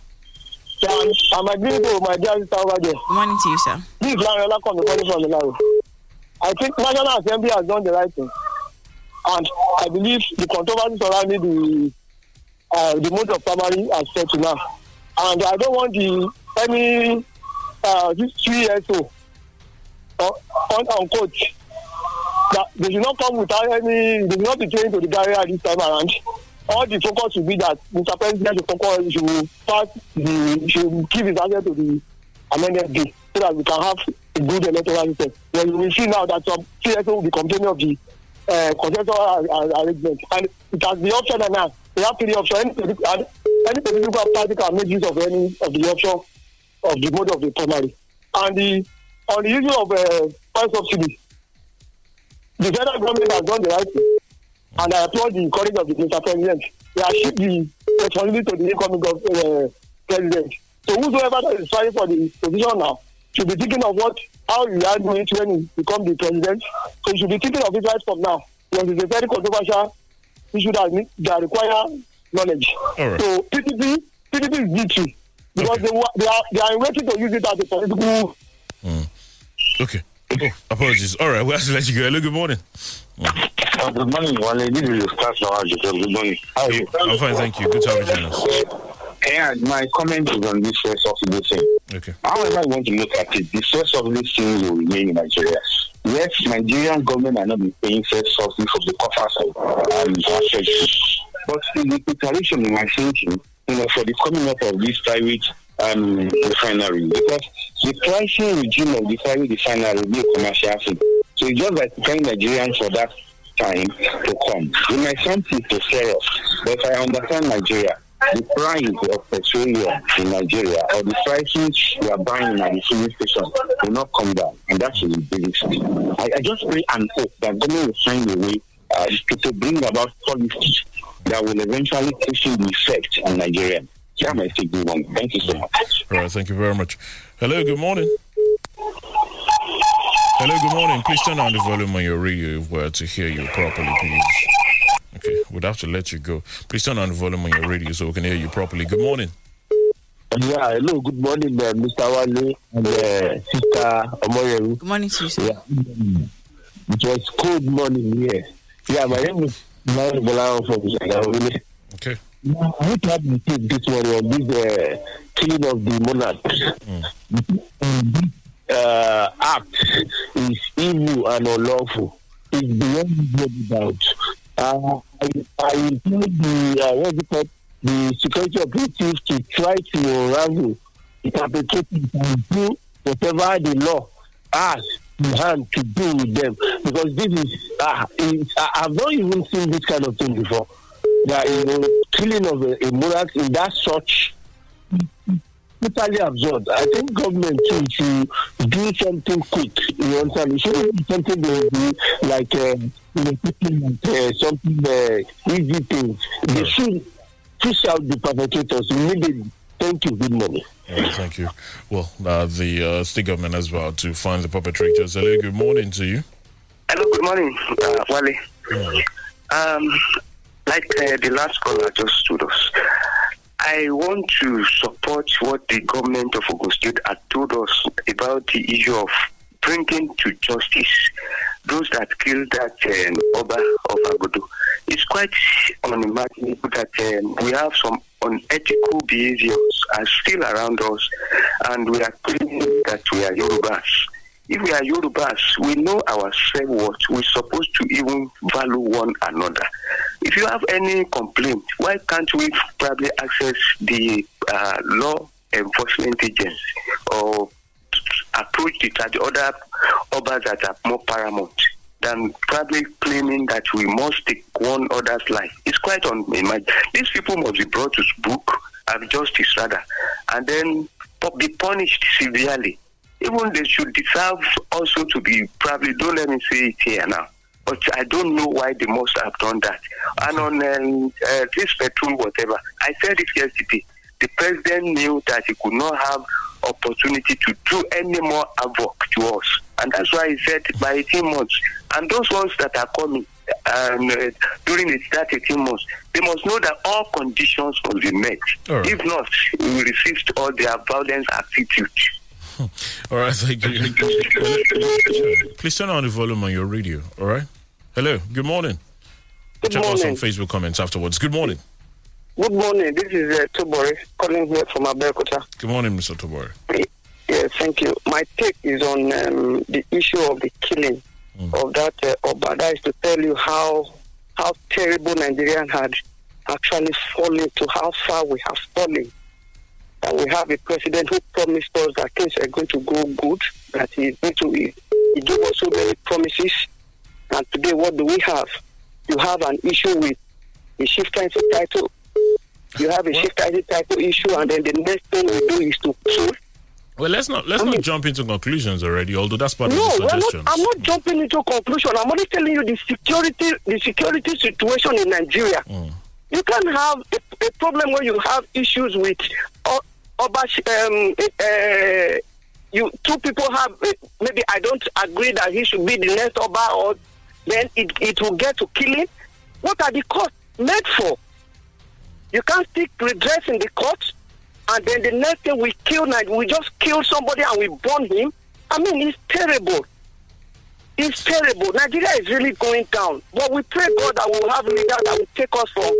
Yeah, I'm, I'm agreeing to oh, my dear sister over there. Good morning to you, sir. This is Larry Olakomi calling from Milano. I think National Assembly has done the right thing. And I believe the controversy surrounding the uh, the mode of primary has set to now. And I don't want the any uh, this three years uh, on, on coach that they should not come without any they should not be trained to the barrier this time around. All the focus should be that Mr. President should focus should pass the should give his answer to the amended bill so that we can have a good electoral system. When we see now that some CSO will be complaining of the uh, consensual arrangement and it has been optional now we have three options. Any, political- any political party can make use of any of the option of the mode of the primary. And the on the issue of uh, oil subsidy, the federal government has done the right thing. And I applaud the courage of the Mr. President. They have shift the responsibility to the incoming uh, president. So whosoever that is fighting for the position now should be thinking of what how you are doing it when you become the president. So you should be thinking of it right from now. Because it's a very controversial issue that, need- that require knowledge. All right. So PDP, PDP is victory because they, they are they are waiting to use it as a political. Okay. Oh, apologies. All right. We have to let you go. Hello, good morning. Uh, good morning, Wale. This is Stas Nawaji. Good morning. How are you? I'm fine, thank you. Good to have you join us. Yeah, my comment is on this first subsidy thing. Okay. However, I want to look at it, the first subsidy thing will remain in Nigeria. Yes, Nigerian government are not be paying first subsidy from the coffers of our. But in the preparation in my thinking, you know, for the coming up of this private um, refinery, because the pricing regime of the private refinery will be a commercial thing. So it's just like preparing Nigerians for that time to come. We might sound to fair off, but I understand Nigeria, the price of petroleum in Nigeria or the prices we are buying at the filling station will not come down, and that's the basic thing. I, I just pray and hope that government will find a way uh, to, to bring about policies that will eventually cushion the effect on Nigeria. Yeah, my. Thank you so much. All right, thank you very much. Hello, good morning. Hello, good morning. Please turn down the volume on your radio if we're to hear you properly, please. Okay, we'd have to let you go. Please turn on the volume on your radio so we can hear you properly. Good morning. Yeah, hello, good morning, uh, Mr. Wale and uh, Sister Omoyeru. Good morning, sister. Yeah. It was cold morning here. Yeah, my name is Mary Bolao from Shagawile. Okay. Now, I want to have the take this one on this uh, killing of the monarch. Mm. Uh, act is evil and unlawful. It's beyond any doubt. Uh, I, I implore the, uh, the security operatives to try to unravel the perpetrators and do whatever the law asks in hand to do with them. Because this is, uh, I've not even seen this kind of thing before. That, you know, killing of a, a in that such totally absurd. I think government too should do something quick. You understand? It shouldn't be something they do like uh, you know, picking, uh, something uh, easy things. They should push out the perpetrators immediately. Thank you. Good morning. All right, thank you. Well, uh, the uh, state government as well to find the perpetrators. Hello, good morning to you. Hello, good morning, uh, Wale. Um, like uh, the last caller just stood us, I want to support what the government of Ogun State had told us about the issue of bringing to justice those that killed that um, Oba of Agodo. It's quite unimaginable that um, we have some unethical behaviors are still around us and we are claiming that we are Yorubas. If we are Yorubas, we know our self-worth. We're supposed to even value one another. If you have any complaint, why can't we probably access the uh, law enforcement agents or approach the, the other others that are more paramount than probably claiming that we must take one other's life? It's quite unimaginable. These people must be brought to book and justice rather, and then be punished severely even they should deserve also to be probably don't let me say it here now but i don't know why they must have done that and on um, uh, this petrol whatever i said it yesterday the president knew that he could not have opportunity to do any more havoc to us and that's why he said by 18 months and those ones that are coming um, uh, during the that 18 months, they must know that all conditions will be met. Right. If not, we will resist all their violence attitude. All right, thank you. Please turn on the volume on your radio. All right. Hello. Good morning. Good Check us on. Facebook comments afterwards. Good morning. Good morning. This is uh, Tobori calling here from Abeokuta. Good morning, Mr. Tobori. Yes, thank you. My take is on um, the issue of the killing of that uh, Oba. That is to tell you how how terrible Nigerian had actually fallen to how far we have fallen. And we have a president who promised us that things are going to go good, that he is going to he, he gave us so many promises. And today, what do we have? You have an issue with the shift title title. You have a shift title title issue, and then the next thing we do is to kill Well, let's not let's not jump into conclusions already. Although that's part No, of the we're not. I'm not jumping into conclusion. I'm only telling you the security, the security situation in Nigeria. Mm. You can have a, a problem where you have issues with o- Oba, um, uh, you two people have uh, maybe I don't agree that he should be the next Oba, or then it, it will get to killing. What are the courts made for? You can't seek redress in the court, and then the next thing we kill, we just kill somebody and we burn him. I mean, it's terrible. It's terrible. Nigeria is really going down. But we pray God that we'll have leaders that will take us from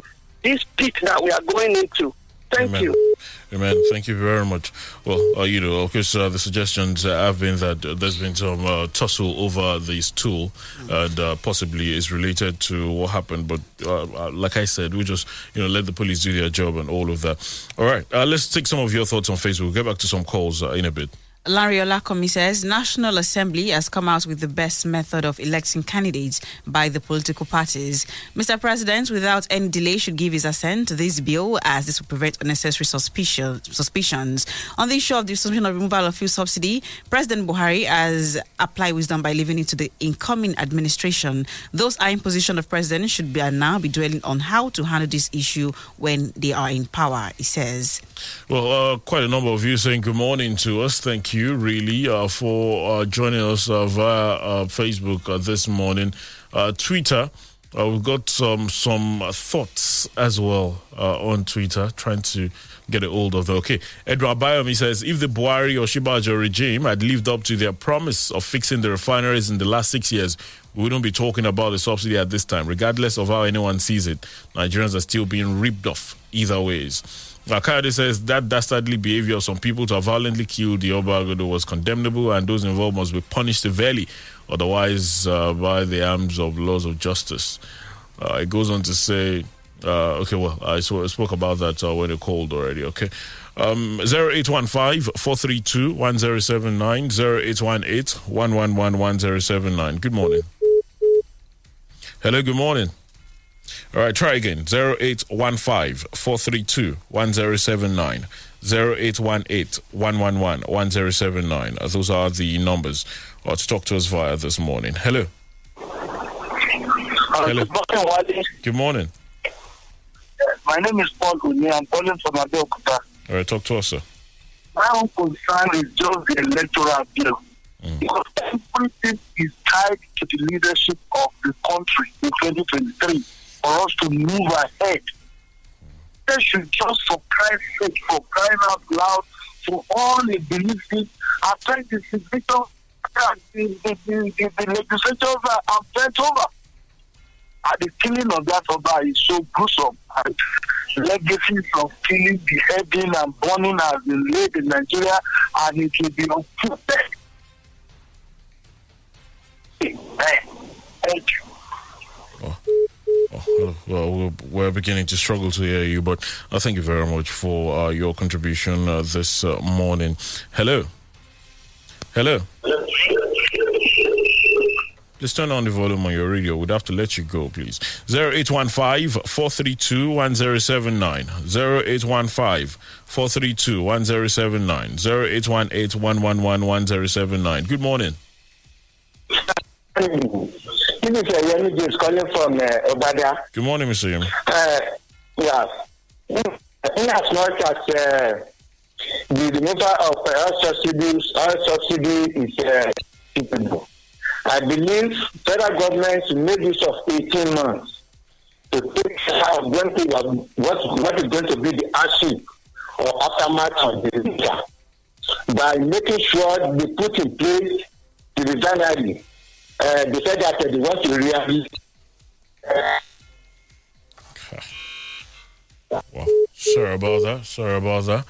this pit that we are going into. Thank Amen. you. Amen. Thank you very much. Well, uh, you know, of course, uh, the suggestions have been that there's been some uh, tussle over this tool, and uh, possibly is related to what happened. But uh, like I said, we just you know let the police do their job and all of that. All right, let's take some of your thoughts on Facebook. We'll get back to some calls in a bit. Larry Olakomi says National Assembly has come out with the best method of electing candidates by the political parties. Mr. President, without any delay, should give his assent to this bill as this will prevent unnecessary suspicion, suspicions. On the issue of the suspension of removal of fuel subsidy, President Buhari has applied wisdom by leaving it to the incoming administration. Those are in position of president should be now be dwelling on how to handle this issue when they are in power, he says. Well, uh, quite a number of you saying good morning to us. Thank you, really, uh, for uh, joining us uh, via Facebook this morning. Twitter, uh, we've got some some thoughts as well uh, on Twitter, trying to get a hold of them. Okay, Edward Bayomi says if the Buhari or Osinbajo regime had lived up to their promise of fixing the refineries in the last six years, we wouldn't be talking about the subsidy at this time. Regardless of how anyone sees it, Nigerians are still being ripped off either ways. Akayode says that dastardly behavior of some people to have violently killed the Obagodo was condemnable and those involved must be punished severely, otherwise uh, by the arms of laws of justice. Uh, it goes on to say, uh, okay, well, I sw- spoke about that uh, when it called already, okay. Um, 0815 432 1079 0818 111 1079. Good morning. Hello, good morning. All right, try again. 0815 432 1079. 0818 111 1079. Uh, Those are the numbers uh, to talk to us via this morning. Hello. Hello. Good morning, Wale. Good morning. My name is Paul Uni. I'm calling from Abeokuta. All right, talk to us, sir. My own concern is just the electoral bill. Because everything is tied to the leadership of the country in 2023 for us to move ahead. They should just, for Christ's sake, for crying out loud, for all the beliefs, after the signature, the, the, the, the, the legislatures are, bent over. And the killing of that Oba is so gruesome. And legacies of killing, beheading, and burning has been laid in Nigeria, and it will be unfooted. Amen. Thank you. Oh, well, we're, beginning to struggle to hear you, but uh, thank you very much for uh, your contribution uh, this uh, morning. Hello. Hello. Please turn on the volume on your radio. We'd have to let you go, please. 0815 432 1079. 0815 432 1079. 0818 111 1079. Good morning. This is uh, Yemi James calling from uh, Obada. Good morning, Mr. Yemi. Uh, yeah. In as much as uh, the removal of uh, all subsidies, all subsidy is uh, I believe federal government make use of 18 months to take care of going to what, what, what is going to be the hardship or aftermath of the disaster by making sure they put in place the refinery. Uh, they said that uh, they want to rehabilitate. Well, sorry about that. Sorry about that.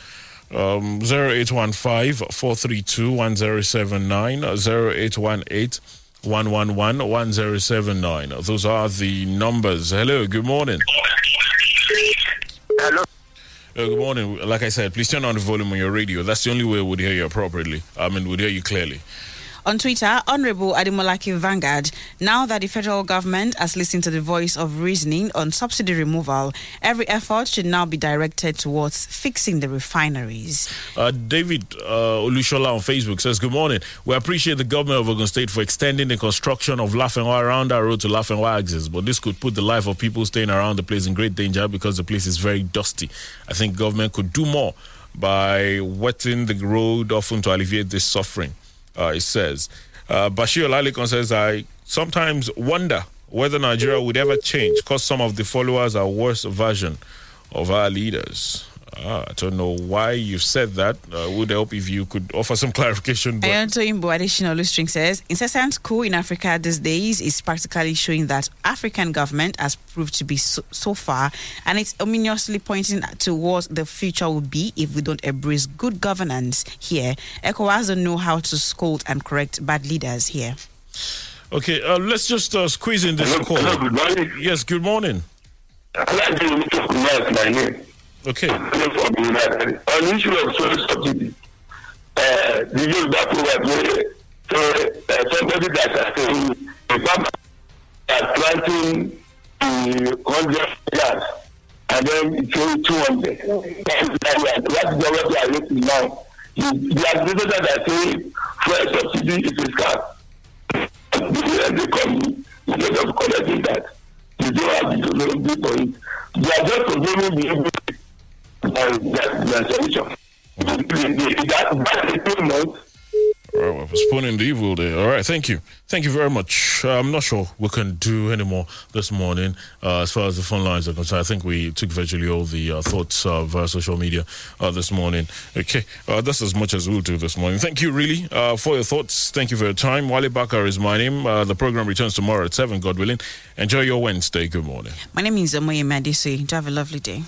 Um, 0815 432 1079, 0818 111 1079. Those are the numbers. Hello, good morning. Hello. Uh, good morning. Like I said, please turn on the volume on your radio. That's the only way we'd hear you appropriately. I mean, we'd hear you clearly. On Twitter, Honorable Adimolaki Vanguard, now that the federal government has listened to the voice of reasoning on subsidy removal, every effort should now be directed towards fixing the refineries. Uh, David uh, Olushola on Facebook says, Good morning. We appreciate the government of Ogun State for extending the construction of Lafenwa around our road to Lafenwa axis, but this could put the life of people staying around the place in great danger because the place is very dusty. I think government could do more by wetting the road often to alleviate this suffering. Uh, it says, uh, Bashir Lalikon says, I sometimes wonder whether Nigeria would ever change because some of the followers are worse version of our leaders. Ah, I don't know why you said that. Uh, would help if you could offer some clarification. But Ayontoyinbo additional string says incessant coup in Africa these days is practically showing that African government has proved to be so, so far, and it's ominously pointing to what the future will be if we don't embrace good governance here. ECOWAS don't know how to scold and correct bad leaders here. okay, uh, let's just uh, squeeze in this call. hello, good morning. Yes, good morning. My name. Okay. On the issue of soil subsidy, uh, the Yoruba proverb where so, uh, somebody that has saying a farmer is planting the hundred yards and then it's only two hundred. That's the what they are looking now. The the administrators are saying fuel subsidy is a scam. And they come instead of collecting that. They don't have the technology for it. They are just consuming the the. All right, we're postponing the evil there. All right, thank you. Thank you very much. Uh, I'm not sure we can do any more this morning uh, as far as the phone lines are concerned. I think we took virtually all the uh, thoughts uh, via social media uh, this morning. Okay, uh, that's as much as we'll do this morning. Thank you, really, for your thoughts. Thank you for your time. Wale Bakar is my name. The program returns tomorrow at 7, God willing. Enjoy your Wednesday. Good morning. My name is Omoye Madisi. Have a lovely day.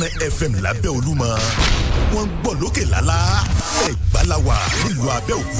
Nine fm lábẹ́ olúmọ wọ́n ń gbọ́ lókè lálá ẹ̀gbá la wà nílùú abẹ́òkúta.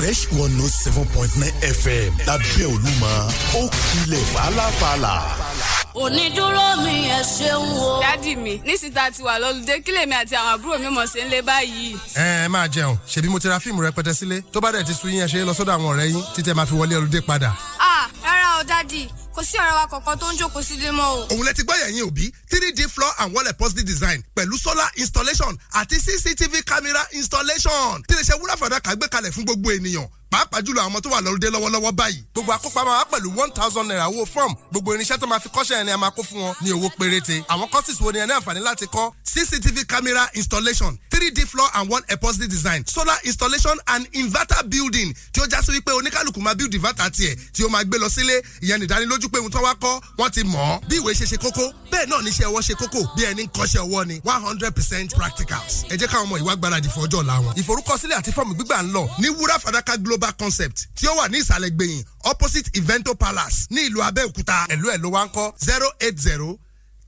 Fresh one note seven point nine fm lábẹ́ olúmọ ó kilẹ̀ fàlàfàlà. onídúró mi ẹ ṣeun o. dádì mi nísìsiyìí tá a ti wà lọ́lùdé kí lèmi àti àwọn àbúrò mi mọ̀ sí ń lé báyìí. ẹ ẹ máa jẹun ṣèbí mo ti ra fíìmù rẹpẹtẹ sílé tó bá dẹ̀ ti sun yín ẹ ṣe é lọ sọ́dọ̀ àwọn ọ̀rẹ́ yín títẹ̀ máa fi wọlé ọlùdé padà. ah rárá o dádì kò sí ọ̀rẹ́ wa kankan tó ń jókòó sílé mọ́ o. òun lẹ ti gbọ́ yẹ̀yìn òbí three d floor and wall upholstery design pẹ̀lú solar installation àti cctv camera installation tí lè ṣe wúrà fàdákà gbé kalẹ̀ fún gbogbo ènìyàn pàápàá jùlọ àwọn tó wà lọ́lùdé lọ́wọ́lọ́wọ́ báyìí. gbogbo àkópa máa wá pẹ̀lú one thousand naira owó form gbogbo irinṣẹ́ tó máa fi kọ́ṣẹ́ ẹni a máa kó fún wọn ní owó péréte. àwọn courses wo ni ẹ ní àǹfààní láti kọ́ cctv camera installation three d floor and wall upholstery design solar installation and inverter building tí ó já sí wípé oníkálukú máa build inverter tiẹ̀ tí ó máa gbé lọ sílé ìyẹn nìdánilójú pé ohun tó wá kọ́ wọ́n ti mọ̀ ọ́ bí ìwé ṣe ṣe kókó bẹ́ẹ̀ náà níṣẹ́ ọwọ́ ṣe kókó bí ẹni ń kọ́ṣẹ́ ọwọ́ ni one hundred percent practicals. ẹ jẹ́ káwọn ọmọ ìwà gbáradì fún ọjọ́ ọ̀la wọn. ìforúkọsílẹ̀ àti fọ́ọ̀mù gbígbà ń lọ ní wúrà fàdákà global concept tí ó wà ní ìsàlẹ̀ gbẹ̀yìn opposite evento palace ní ìlú abẹ́òkúta ẹ̀lú ẹ̀ ló ń kọ́ zero eight zero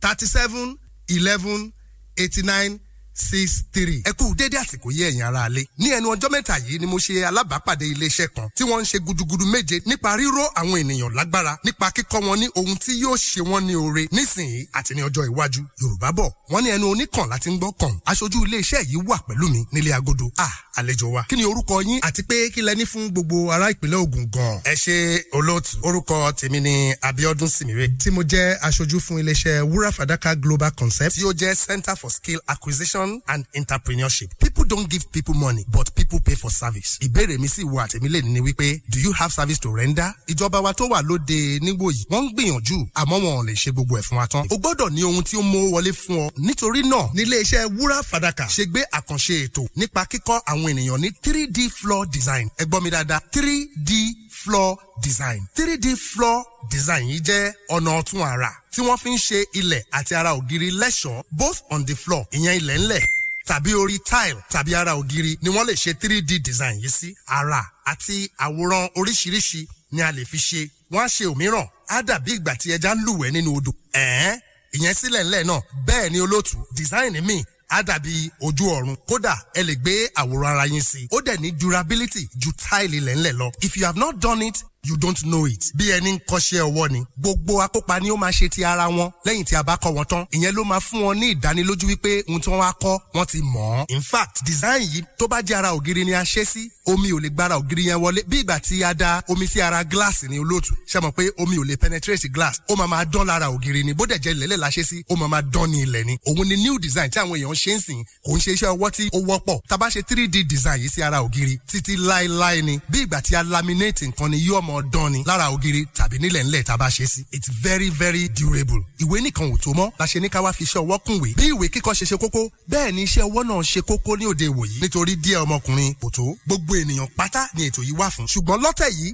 thirty seven eleven eighty nine six three. ẹ kú dédé àsìkò yí ẹ̀yin ara alẹ́. ní ẹnu ọjọ́ mẹ́ta yìí ni mo ṣe alábàápàdé iléeṣẹ́ kan tí wọ́n ń ṣe gudugudu méje nípa ríró àwọn ènìyàn lágbára nípa kíkọ́ wọn ní ohun tí yóò ṣe wọ́n ní oore nísìnyí àti ní ọjọ́ iwájú. yorùbá bọ̀ wọ́n ní ẹnu oníkàn láti ń gbọ́ kàn. aṣojú iléeṣẹ́ yìí wà pẹ̀lú mi nílé agodo. ah àlejò wa kí ni orúkọ yín àti pé kí lẹ ní fún gbogbo ará ìpínlẹ̀ Ògùn gan. ẹ ṣe olóòtú orúkọ tèmi ni Abiodun Simire tí mo jẹ́ aṣojú fún iléeṣẹ́ Wúrà Fàdákà Global Concept tí ó jẹ́ Center for Skill Acquisition and Entrepreneurship. People don't give people money but people pay for service. ìbéèrè mi sì wo àtẹ̀mílẹ̀ ni wípé do you have service to render? ìjọba wa tó wà lóde nígbò yìí wọ́n ń gbìyànjú àmọ́ wọn ò lè ṣe gbogbo ẹ̀ fún wa tán. o gbọ́dọ̀ ní ohun tí ó mú wọlé fún ọ. nítorí náà nílé iṣẹ́ wúrà fàdákà ṣe gbé àkànṣe ètò nípa kíkọ́ àwọn ènìyàn ní three d floor design. ẹ gbọ́ mi dáadáa three d floor design. three d floor design yìí jẹ́ ọ̀nà ọ̀tun àrà tí wọ́n fi ń ṣe ilẹ̀ àti ara ògiri lẹ́ṣọ̀ọ́ both on the floor ìyẹn ilẹ̀ ńlẹ̀ tàbí orí tile tàbí ara ògiri ni wọ́n lè ṣe three d design yìí sí. àrà àti àwòrán oríṣiríṣi ni a lè fi ṣe. wọ́n á ṣe òmíràn á dàbí ìgbà tí ẹja ń lúwẹ̀ẹ́ nínú odò. ẹ̀ẹ́n ìyẹn sílẹ̀ ńlẹ̀ náà bẹ́ẹ̀ ni olóòtú design mi á dàbí ojú ọ̀run kódà ẹ lè gbé àwòrán ara yín sí. ó dẹ̀ ní durability ju tile ilẹ̀ ńlẹ̀ lọ. if you have not done it you don't know it. bí ẹni ń kọ́ṣẹ́ ọwọ́ ni. gbogbo akópa ni ó máa ṣe ti ara wọn lẹ́yìn tí a bá kọ́ wọn tán. ìyẹn ló máa fún wọn ní ìdánilójú wípé ohun tí wọ́n wá kọ́ wọ́n ti mọ̀ ọ́. in fact design yìí tó bá jẹ́ ara ògiri ni a ṣe sí omi ò lè gbára ògiri yẹn wọlé bí ìgbà tí a da omi sí ara glass ní olóòtú ṣe mọ̀ pé omi ò lè penetrate glass ó máa máa dán lára ògiri ni bó dẹ̀ jẹ́ ilẹ̀lẹ̀ la ṣe sí ó máa máa dán ní ilẹ̀ ni òun ni new design tí àwọn èèyàn ṣe ń sìn kò ń ṣe iṣẹ́ ọwọ́ tí ó wọ́pọ̀ tá a bá ṣe three d design yìí sí ara ògiri títí láéláé ni bí ìgbà tí a laminate nǹkan ni yóò mọ̀ dán ni lára ògiri tàbí nílẹ̀ ńlẹ̀ tá a bá ṣe sí. it's very very durable. ìwé nìkan ò tó mọ́ la ṣe ní ká wá fi iṣẹ́ ọwọ́ kúnwé. bí ìwé kíkọ́ ṣe ṣe kókó bẹ́ẹ̀ ni iṣẹ́ ọwọ́ náà ṣe kókó ní òde ìwòyí. nítorí díẹ̀ ọmọkùnrin kò tó gbogbo ènìyàn pátá ni ètò yìí wà fún. ṣùgbọ́n lọ́tẹ̀ yìí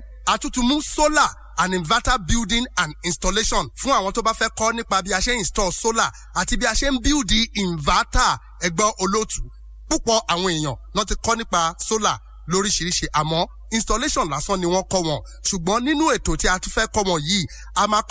ti mú solar and inverter building and installation fún àwọn tó bá fẹ́ kọ́ nípa bí a ṣe install solar àti bí a ṣe ń build inverter ẹgbọ́ olóòtú. púpọ̀ àwọn èèyàn ló ti kọ́ nípa solar lóríṣiríṣi àmọ́ installation lásán ni wọ́n kọ́ wọn. Ṣùgbọ́n nínú ètò tí a tún fẹ́ kọ́ wọn yìí a máa